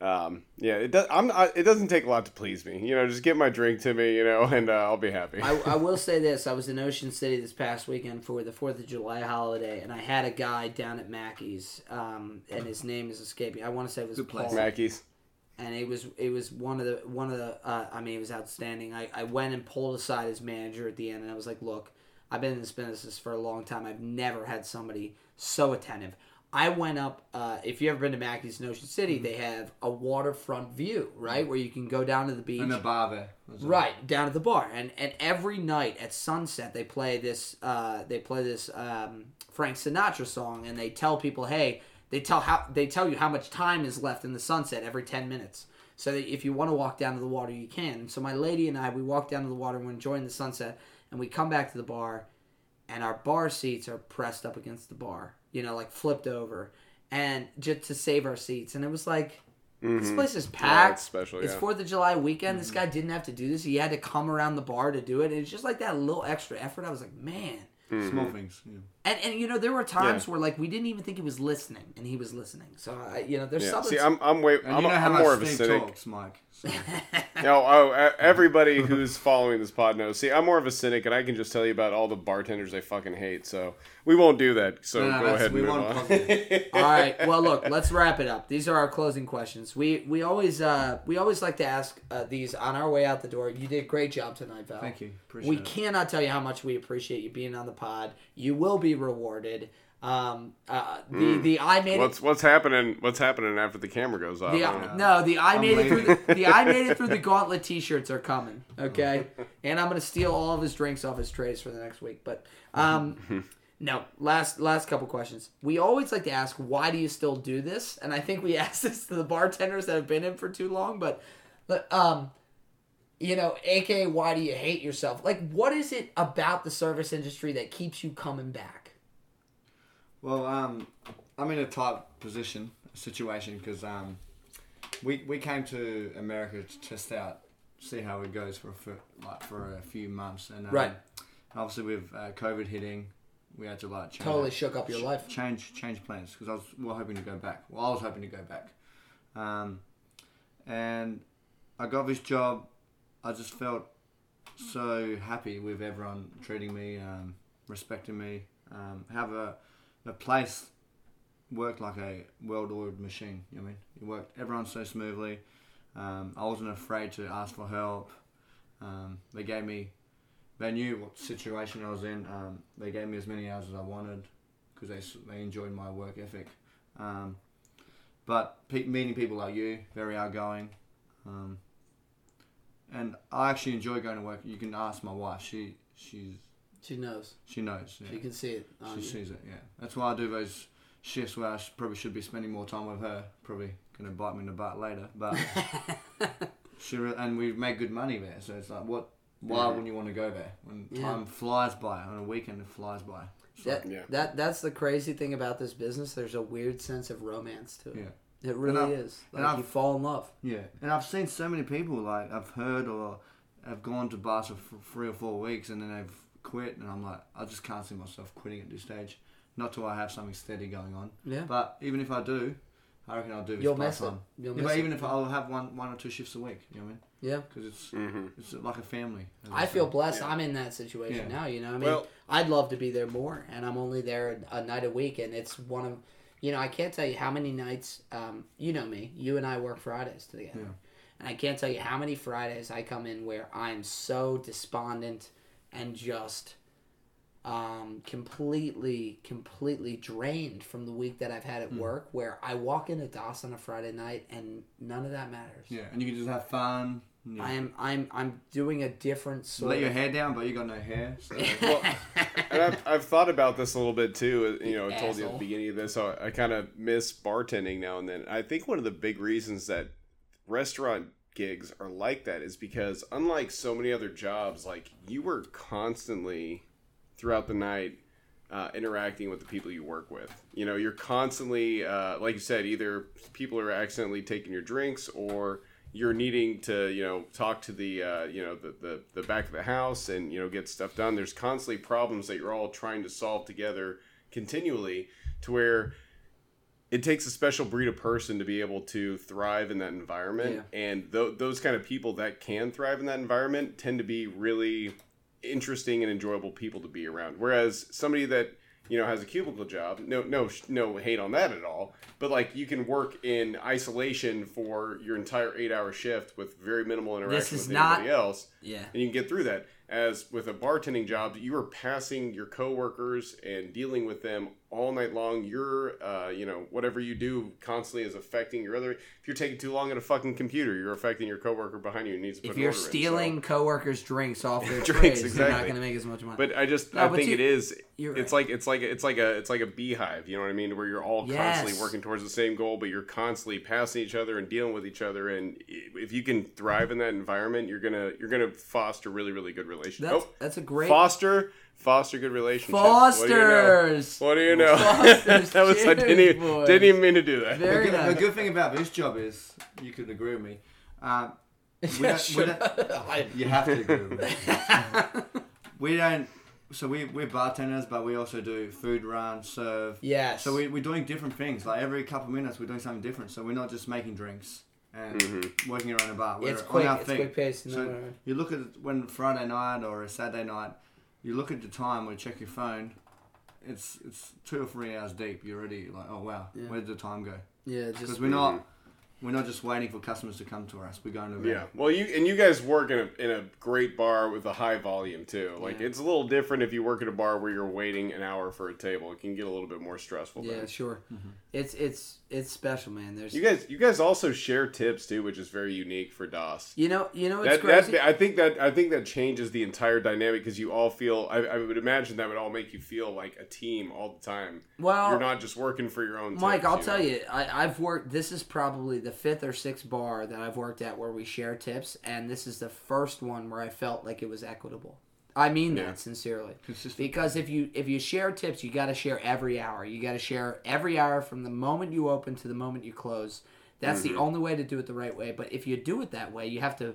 Um, yeah, it does. I'm. I, it doesn't take a lot to please me. You know, just get my drink to me, you know, and uh, I'll be happy. I, I will say this: I was in Ocean City this past weekend for the Fourth of July holiday, and I had a guy down at Macky's, um, and his name is escaping. I want to say it was Good place. Paul, Macky's. and it was it was one of the one of the. Uh, I mean, it was outstanding. I, I went and pulled aside his manager at the end, and I was like, "Look, I've been in this business for a long time. I've never had somebody so attentive. I went up. Uh, if you ever been to Macky's in Ocean City, they have a waterfront view, right, where you can go down to the beach. And a bar there. as well. Right down at the bar, and and every night at sunset they play this uh, they play this um, Frank Sinatra song, and they tell people, hey, they tell how they tell you how much time is left in the sunset every ten minutes, so that if you want to walk down to the water, you can. So my lady and I, we walk down to the water, and we're enjoying the sunset, and we come back to the bar, and our bar seats are pressed up against the bar, you know, like flipped over, and just to save our seats, and it was like. This mm-hmm. place is packed. it's special, It's yeah. Fourth of July weekend. This mm-hmm. guy didn't have to do this. He had to come around the bar to do it. And It's just like that little extra effort. I was like, man. Mm-hmm. Small things. Yeah. And and you know there were times Yeah. where like we didn't even think he was listening, and he was listening. So I, you know, there's Yeah. something. See, I'm I'm way I'm, you know how I'm much more of a Steve cynic. talks, Mike. So. No, oh, everybody who's following this pod knows. See, I'm more of a cynic, and I can just tell you about all the bartenders I fucking hate. So we won't do that. So No, no, go ahead and we move want on. All right. Well, look, let's wrap it up. These are our closing questions. We we always uh we always like to ask uh, these on our way out the door. You did a great job tonight, Val. Thank you. Appreciate we it. cannot tell you how much we appreciate you being on the pod. You will be rewarded. Um, uh, the the I made it What's what's happening? What's happening after the camera goes off? The, I no, the I I'm made it through the, the I made it through the gauntlet T-shirts are coming. Okay, and I'm gonna steal all of his drinks off his trays for the next week. But um, no, last last couple questions. We always like to ask, why do you still do this? And I think we asked this to the bartenders that have been in for too long. But but, um, you know, AK, why do you hate yourself? Like, what is it about the service industry that keeps you coming back? Well, um, I'm in a tight position situation because um, we we came to America to test out, see how it goes for a few, like for a few months, and um, Right. Obviously, with uh, COVID hitting, we had to like change Totally shook up your life. change change plans because I was we were hoping to go back. Well, I was hoping to go back, um, and I got this job. I just felt so happy with everyone treating me, um, respecting me. Um, have a a place worked like a well-oiled machine. You know I mean? It worked. Everyone so smoothly. Um, I wasn't afraid to ask for help. Um, they gave me. They knew what situation I was in. Um, they gave me as many hours as I wanted because they, they enjoyed my work ethic. Um, but pe- meeting people like you, very outgoing. Um, and I actually enjoy going to work. You can ask my wife. She she's She knows. she knows. Yeah. She can see it. She you. sees it. Yeah. That's why I do those shifts where I sh- probably should be spending more time with her. Probably gonna bite me in the butt later, but she re- and we've made good money there. So it's like, what? Why wouldn't you want to go there when Yeah. time flies by on a weekend? It flies by. So, That, Yeah. that that's the crazy thing about this business. There's a weird sense of romance to it. Yeah. It really is. Like you fall in love. Yeah, and I've seen so many people like I've heard or have gone to bars for f- three or four weeks and then they've quit, and I'm like, I just can't see myself quitting at this stage. Not till I have something steady going on. Yeah. But even if I do, I reckon I'll do this You'll part miss it. time. You'll Yeah, miss but it. even if I'll have one one or two shifts a week, you know what I mean? Yeah. Because it's Mhm. it's like a family. as I feel blessed. Yeah. I'm in that situation Yeah. now. You know, I mean, Well- I'd love to be there more, and I'm only there a, a night a week, and it's one of, you know, I can't tell you how many nights. Um, you know me. You and I work Fridays together, Yeah. and I can't tell you how many Fridays I come in where I'm so despondent and just. Um, completely, completely drained from the week that I've had at work. Where I walk into Das on a Friday night and none of that matters. Yeah, and you can just have fun. and you I am, I'm, I'm doing a different sort. let your hair down, but you got no hair. So. Well, and I've, I've thought about this a little bit too. You know, I told you at the beginning of this, so I kind of miss bartending now and then. I think one of the big reasons that restaurant gigs are like that is because unlike so many other jobs, like you were constantly throughout the night uh, interacting with the people you work with. You know, you're constantly, uh, like you said, either people are accidentally taking your drinks or you're needing to, you know, talk to the, uh, you know, the, the, the back of the house and, you know, get stuff done. There's constantly problems that you're all trying to solve together continually to where it takes a special breed of person to be able to thrive in that environment. And th- those kind of people that can thrive in that environment tend to be really interesting and enjoyable people to be around. Whereas somebody that you know has a cubicle job, no no no hate on that at all, but like you can work in isolation for your entire eight hour shift with very minimal interaction with not- anybody else, yeah. and you can get through that. As with a bartending job, you are passing your coworkers and dealing with them all night long. You're, uh, you know, whatever you do constantly is affecting your other. If you're taking too long at a fucking computer, you're affecting your coworker behind you. who needs to put If you're order in, so- stealing coworkers' drinks off their Drinks, trays, you're not going to make as much money. But I just No, I think you- it is. It's like it's like it's like a it's like a beehive. You know what I mean? Where you're all constantly working towards the same goal, but you're constantly passing each other and dealing with each other. And if you can thrive in that environment, you're gonna you're gonna foster really really good relationships. that's, oh, that's a great. foster foster good relationships. What do you know? Fosters! What do you know? Fosters, that was I didn't even, didn't even mean to do that. Very the, good, nice. the good thing about this job is, you could agree with me. Um, we Yeah, don't, we don't, you have to agree with me. we don't. So we we're bartenders, but we also do food run, serve. yes. So we, we're doing different things. Like every couple of minutes, we're doing something different. So we're not just making drinks and Mm-hmm. working around a bar. We're it's on quick. our It's feet. quick paced. So No, you look at it when Friday night or a Saturday night, you look at the time or check your phone. It's it's two or three hours deep. You're already like, oh wow, Yeah. where did the time go? yeah, Because we're not we're not just waiting for customers to come to us. We're going to Yeah, well, you and you guys work in a in a great bar with a high volume too. Like Yeah. it's a little different if you work at a bar where you're waiting an hour for a table. It can get a little bit more stressful. yeah, then. sure. Mm-hmm. Mm-hmm. It's it's it's special, man. There's You guys, you guys also share tips too, which is very unique for Das. you know you know it's That, crazy. that I think that I think that changes the entire dynamic because you all feel. I, I would imagine that would all make you feel like a team all the time. well, You're not just working for your own. Mike, tips, I'll know? tell you, I, I've worked. This is probably the fifth or sixth bar that I've worked at where we share tips, and this is the first one where I felt like it was equitable. I mean Yeah. that sincerely, Consistent. because if you if you share tips, you got to share every hour. You got to share every hour from the moment you open to the moment you close. That's Mm-hmm. the only way to do it the right way. But if you do it that way, you have to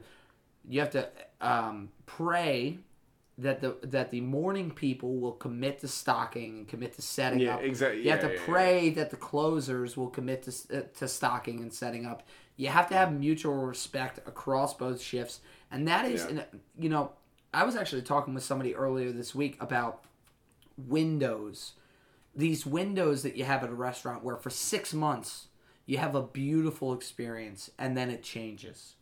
you have to um, pray that the that the morning people will commit to stocking and commit to setting Yeah, up. exactly. You have to yeah, yeah. pray that the closers will commit to, uh, to stocking and setting up. You have to have mutual respect across both shifts, and that is, Yeah. and, you know, I was actually talking with somebody earlier this week about windows. These windows that you have at a restaurant where for six months you have a beautiful experience and then it changes.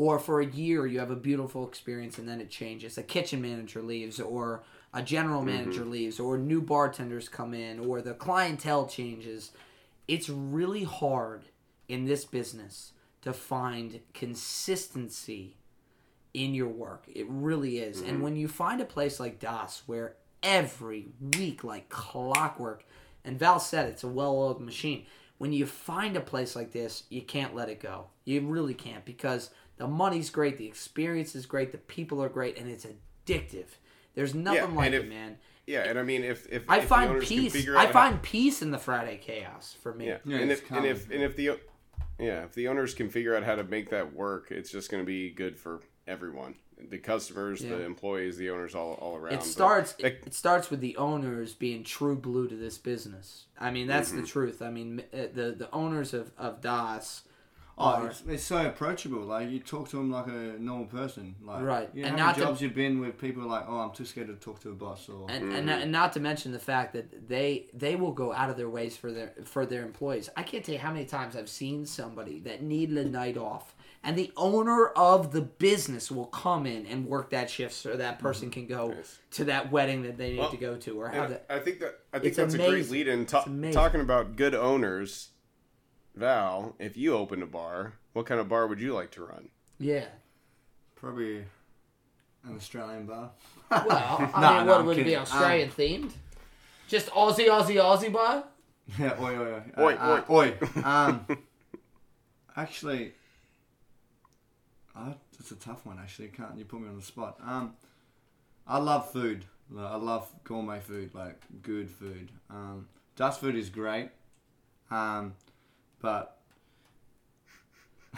Or for a year you have a beautiful experience and then it changes. A kitchen manager leaves or a general mm-hmm. manager leaves or new bartenders come in or the clientele changes. It's really hard in this business to find consistency in your work. It really is. And mm-hmm. when you find a place like Das where every week, like clockwork, and Val said it's a well oiled machine. When you find a place like this, you can't let it go. You really can't because the money's great, the experience is great, the people are great, and it's addictive. There's nothing and like if- it, man. Yeah, and I mean, if if I if the find can peace. I out how- find peace in the Friday chaos for me. Yeah, Yeah, and it's if and if and if the yeah if the owners can figure out how to make that work, it's just going to be good for everyone, the customers, Yeah. the employees, the owners, all all around. It starts. that- It, it starts with the owners being true blue to this business. I mean, that's Mm-hmm. the truth. I mean, uh, the the owners of of Das Oh, it's, it's so approachable. Like you talk to them like a normal person. Like Right. You know And how not many to- jobs you've been with people like, oh, I'm too scared to talk to a boss or. and, Mm-hmm. and and not to mention the fact that they they will go out of their ways for their for their employees. I can't tell you how many times I've seen somebody that needed a night off, and the owner of the business will come in and work that shift so that person can go Nice. to that wedding that they need Well, to go to or have and that. I think that I think It's that's a great lead in. Ta- talking about good owners, Val, if you opened a bar, what kind of bar would you like to run? Yeah. Probably an Australian bar. Well, I No, mean, no, what I'm would it be kidding. Australian themed? Just Aussie, Aussie, Aussie bar. Yeah, oi, oi, oi. Oi, uh, uh, oi. Um, actually, uh, it's a tough one. Actually, can't you put me on the spot? Um, I love food. Like, I love gourmet food, like good food. Um, Das food is great, um, but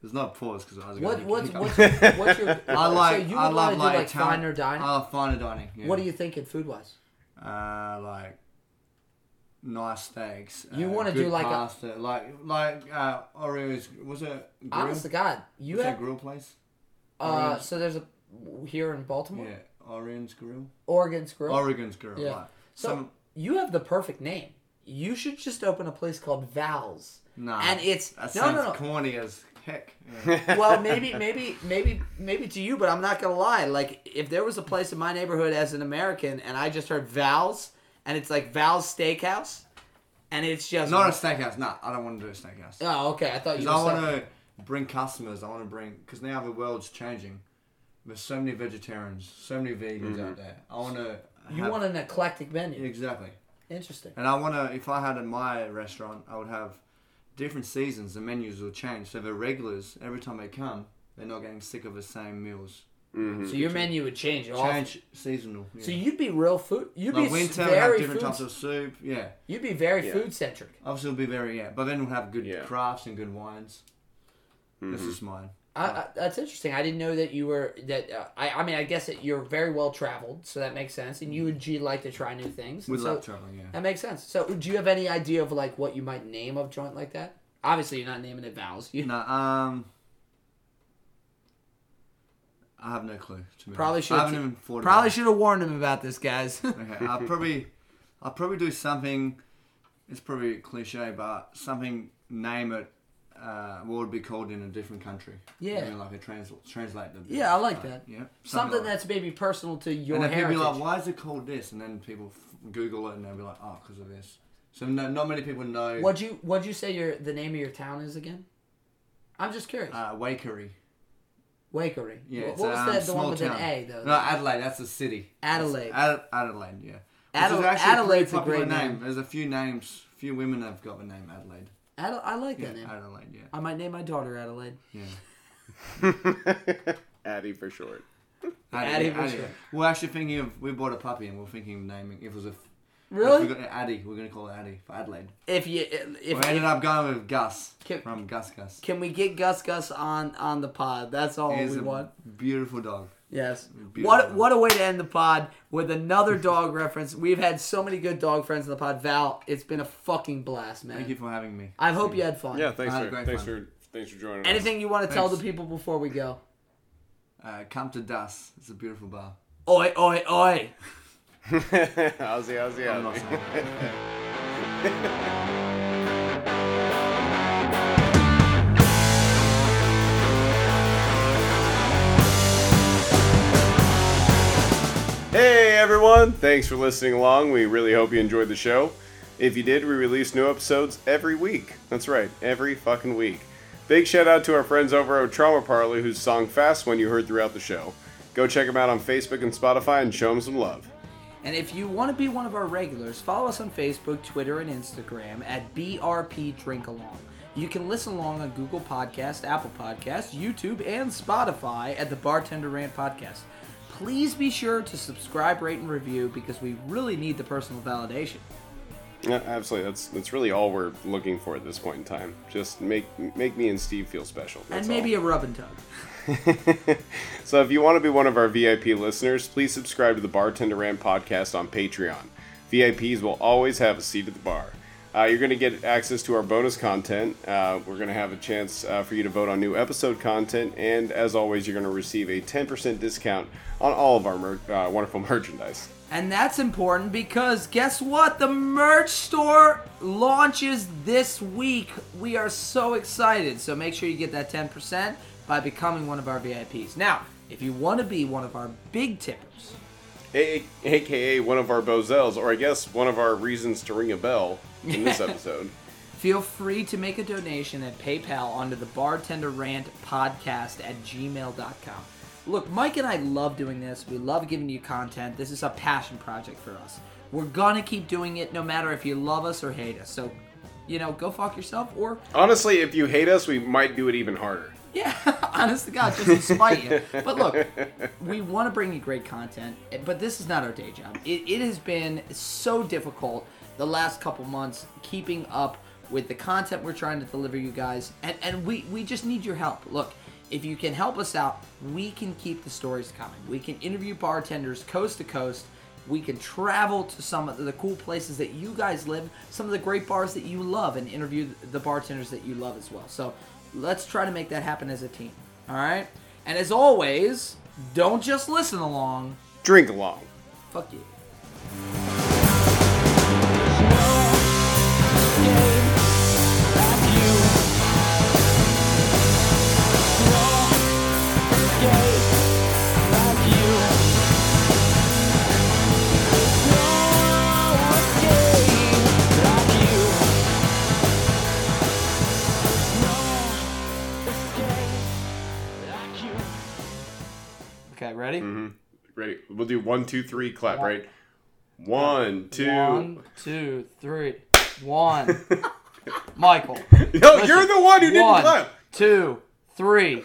there's not a pause because I was What gonna what's what's your, what's your I like. so you I love like, like Italian- finer dining. I love finer dining. Yeah. What are you thinking food wise? Uh, like nice steaks. You uh, wanna do like a- like like uh, Oreo's. Was it grill? Honest to God, you that have grill place? uh, Oregon's- so there's a here in Baltimore, Yeah, Orion's Grill. Oregon's Grill. Oregon's Grill. Yeah. Like, so some you have the perfect name. You should just open a place called Val's. nah, and it's that no sounds no no. corny as heck. Yeah. well, maybe, maybe, maybe, maybe to you, but I'm not gonna lie. Like, if there was a place in my neighborhood as an American, and I just heard Val's, and it's like Val's Steakhouse, and it's just Not a steakhouse. Nah, I don't want to do a steakhouse. Oh, okay. I thought you. I want to bring customers. I want to bring because now the world's changing. There's so many vegetarians, so many vegans out mm-hmm. there. I want to. You want an eclectic menu. exactly, Interesting. and I want to. If I had in my restaurant, I would have different seasons. The menus will change. So the regulars, every time they come, they're not getting sick of the same meals. So your menu would change. often. Change seasonal. Yeah. So you'd be real food. You'd like be winter, we have different food. types of soup. Yeah, You'd be very Yeah. food centric. obviously it'll be very yeah. But then we'll have good Yeah. crafts and good wines. Mm-hmm. This is mine. I, I, that's interesting. I didn't know that you were that. Uh, I I mean, I guess that you're very well traveled, so that makes sense. And you and G like to try new things. We so love traveling. Yeah. That makes sense. So, do you have any idea of like what you might name a joint like that? Obviously, you're not naming it Val's. You No, um, I have no clue. Probably should- I haven't even thought. probably should have warned him about this, guys. Okay, I'll probably, I'll probably do something. It's probably cliche, but something. Name it. Uh, what would be called in a different country? Yeah. You know, like a trans- translate the. Yeah, I like that. Yeah. Something like that's maybe personal to your And then people heritage. be like, "Why is it called this?" And then people f- Google it, and they'll be like, "Oh, because of this." So no, not many people know. What'd you What'd you say your the name of your town is again? I'm just curious. Uh, Wakery. Wakery. Yeah, What, what was um, that? The small one with town. an A though. No, Adelaide. That's a city. Adelaide. Ad- Adelaide, yeah. Adel- Adelaide's a a great name. name. There's a few names. Few women have got the name Adelaide. Adel- I like Yeah, that name. Adelaide, yeah. I might name my daughter Adelaide. Yeah. Addy for short. Addie for Addie. sure. We're actually thinking of we bought a puppy and we're thinking of naming if it was a if Really? we got Addie, we're gonna call it Addie for Adelaide. If you if we if, ended if up going with Gus Can- from Gus Gus. can we get Gus Gus on on the pod? That's all He's we a want. beautiful dog. Yes. Beautiful What what a way to end the pod with another dog reference. We've had so many good dog friends in the pod. Val, it's been a fucking blast, man. Thank you for having me. I hope you had fun. Yeah, thanks for great thanks fun. for thanks for joining us. Anything you want to tell the people before we go? Uh, come to Das. It's a beautiful bar. Oi, oi, oi. us. Aussie, Aussie, everyone! Thanks for listening along. We really hope you enjoyed the show. If you did, we release new episodes every week. That's right, every fucking week. Big shout out to our friends over at Trauma Parlor whose song Fast One you heard throughout the show. Go check them out on Facebook and Spotify and show them some love. And if you want to be one of our regulars, follow us on Facebook, Twitter, and Instagram at BRP Drink Along. You can listen along on Google Podcast, Apple Podcast, YouTube, and Spotify at the Bartender Rant Podcast. Please be sure to subscribe, rate, and review because we really need the personal validation. Yeah, absolutely. That's that's really all we're looking for at this point in time. Just make make me and Steve feel special. That's and maybe a rub and tug. so if you want to be one of our VIP listeners, please subscribe to the Bartender Rant podcast on Patreon. VIPs will always have a seat at the bar. Uh, you're going to get access to our bonus content. Uh, we're going to have a chance uh, for you to vote on new episode content, and as always, you're going to receive a 10% discount on all of our mer- uh, wonderful merchandise. And that's important because guess what? The merch store launches this week. We are so excited. So make sure you get that 10% by becoming one of our VIPs. Now, if you want to be one of our big tippers, A- aka one of our Bozels, or I guess one of our reasons to ring a bell in this episode. feel free to make a donation at PayPal onto the Bartender Rant Podcast at gmail.com. Look, Mike and I love doing this. We love giving you content. This is a passion project for us. We're gonna keep doing it no matter if you love us or hate us. So, you know, go fuck yourself or Honestly, if you hate us, we might do it even harder. Yeah, honest to God, just to spite you. But look, we want to bring you great content, but this is not our day job. It, it has been so difficult the last couple months keeping up with the content we're trying to deliver you guys, and, and we, we just need your help. Look, if you can help us out, we can keep the stories coming. We can interview bartenders coast to coast. We can travel to some of the cool places that you guys live, some of the great bars that you love, and interview the bartenders that you love as well. So let's try to make that happen as a team. All right? And as always, don't just listen along. Drink along. Fuck you. Okay, ready? Mm-hmm. Ready? We'll do one, two, three, clap. Right? One, two. One, two, three. One. Michael. No, Listen. you're the one who didn't One, clap. two, three.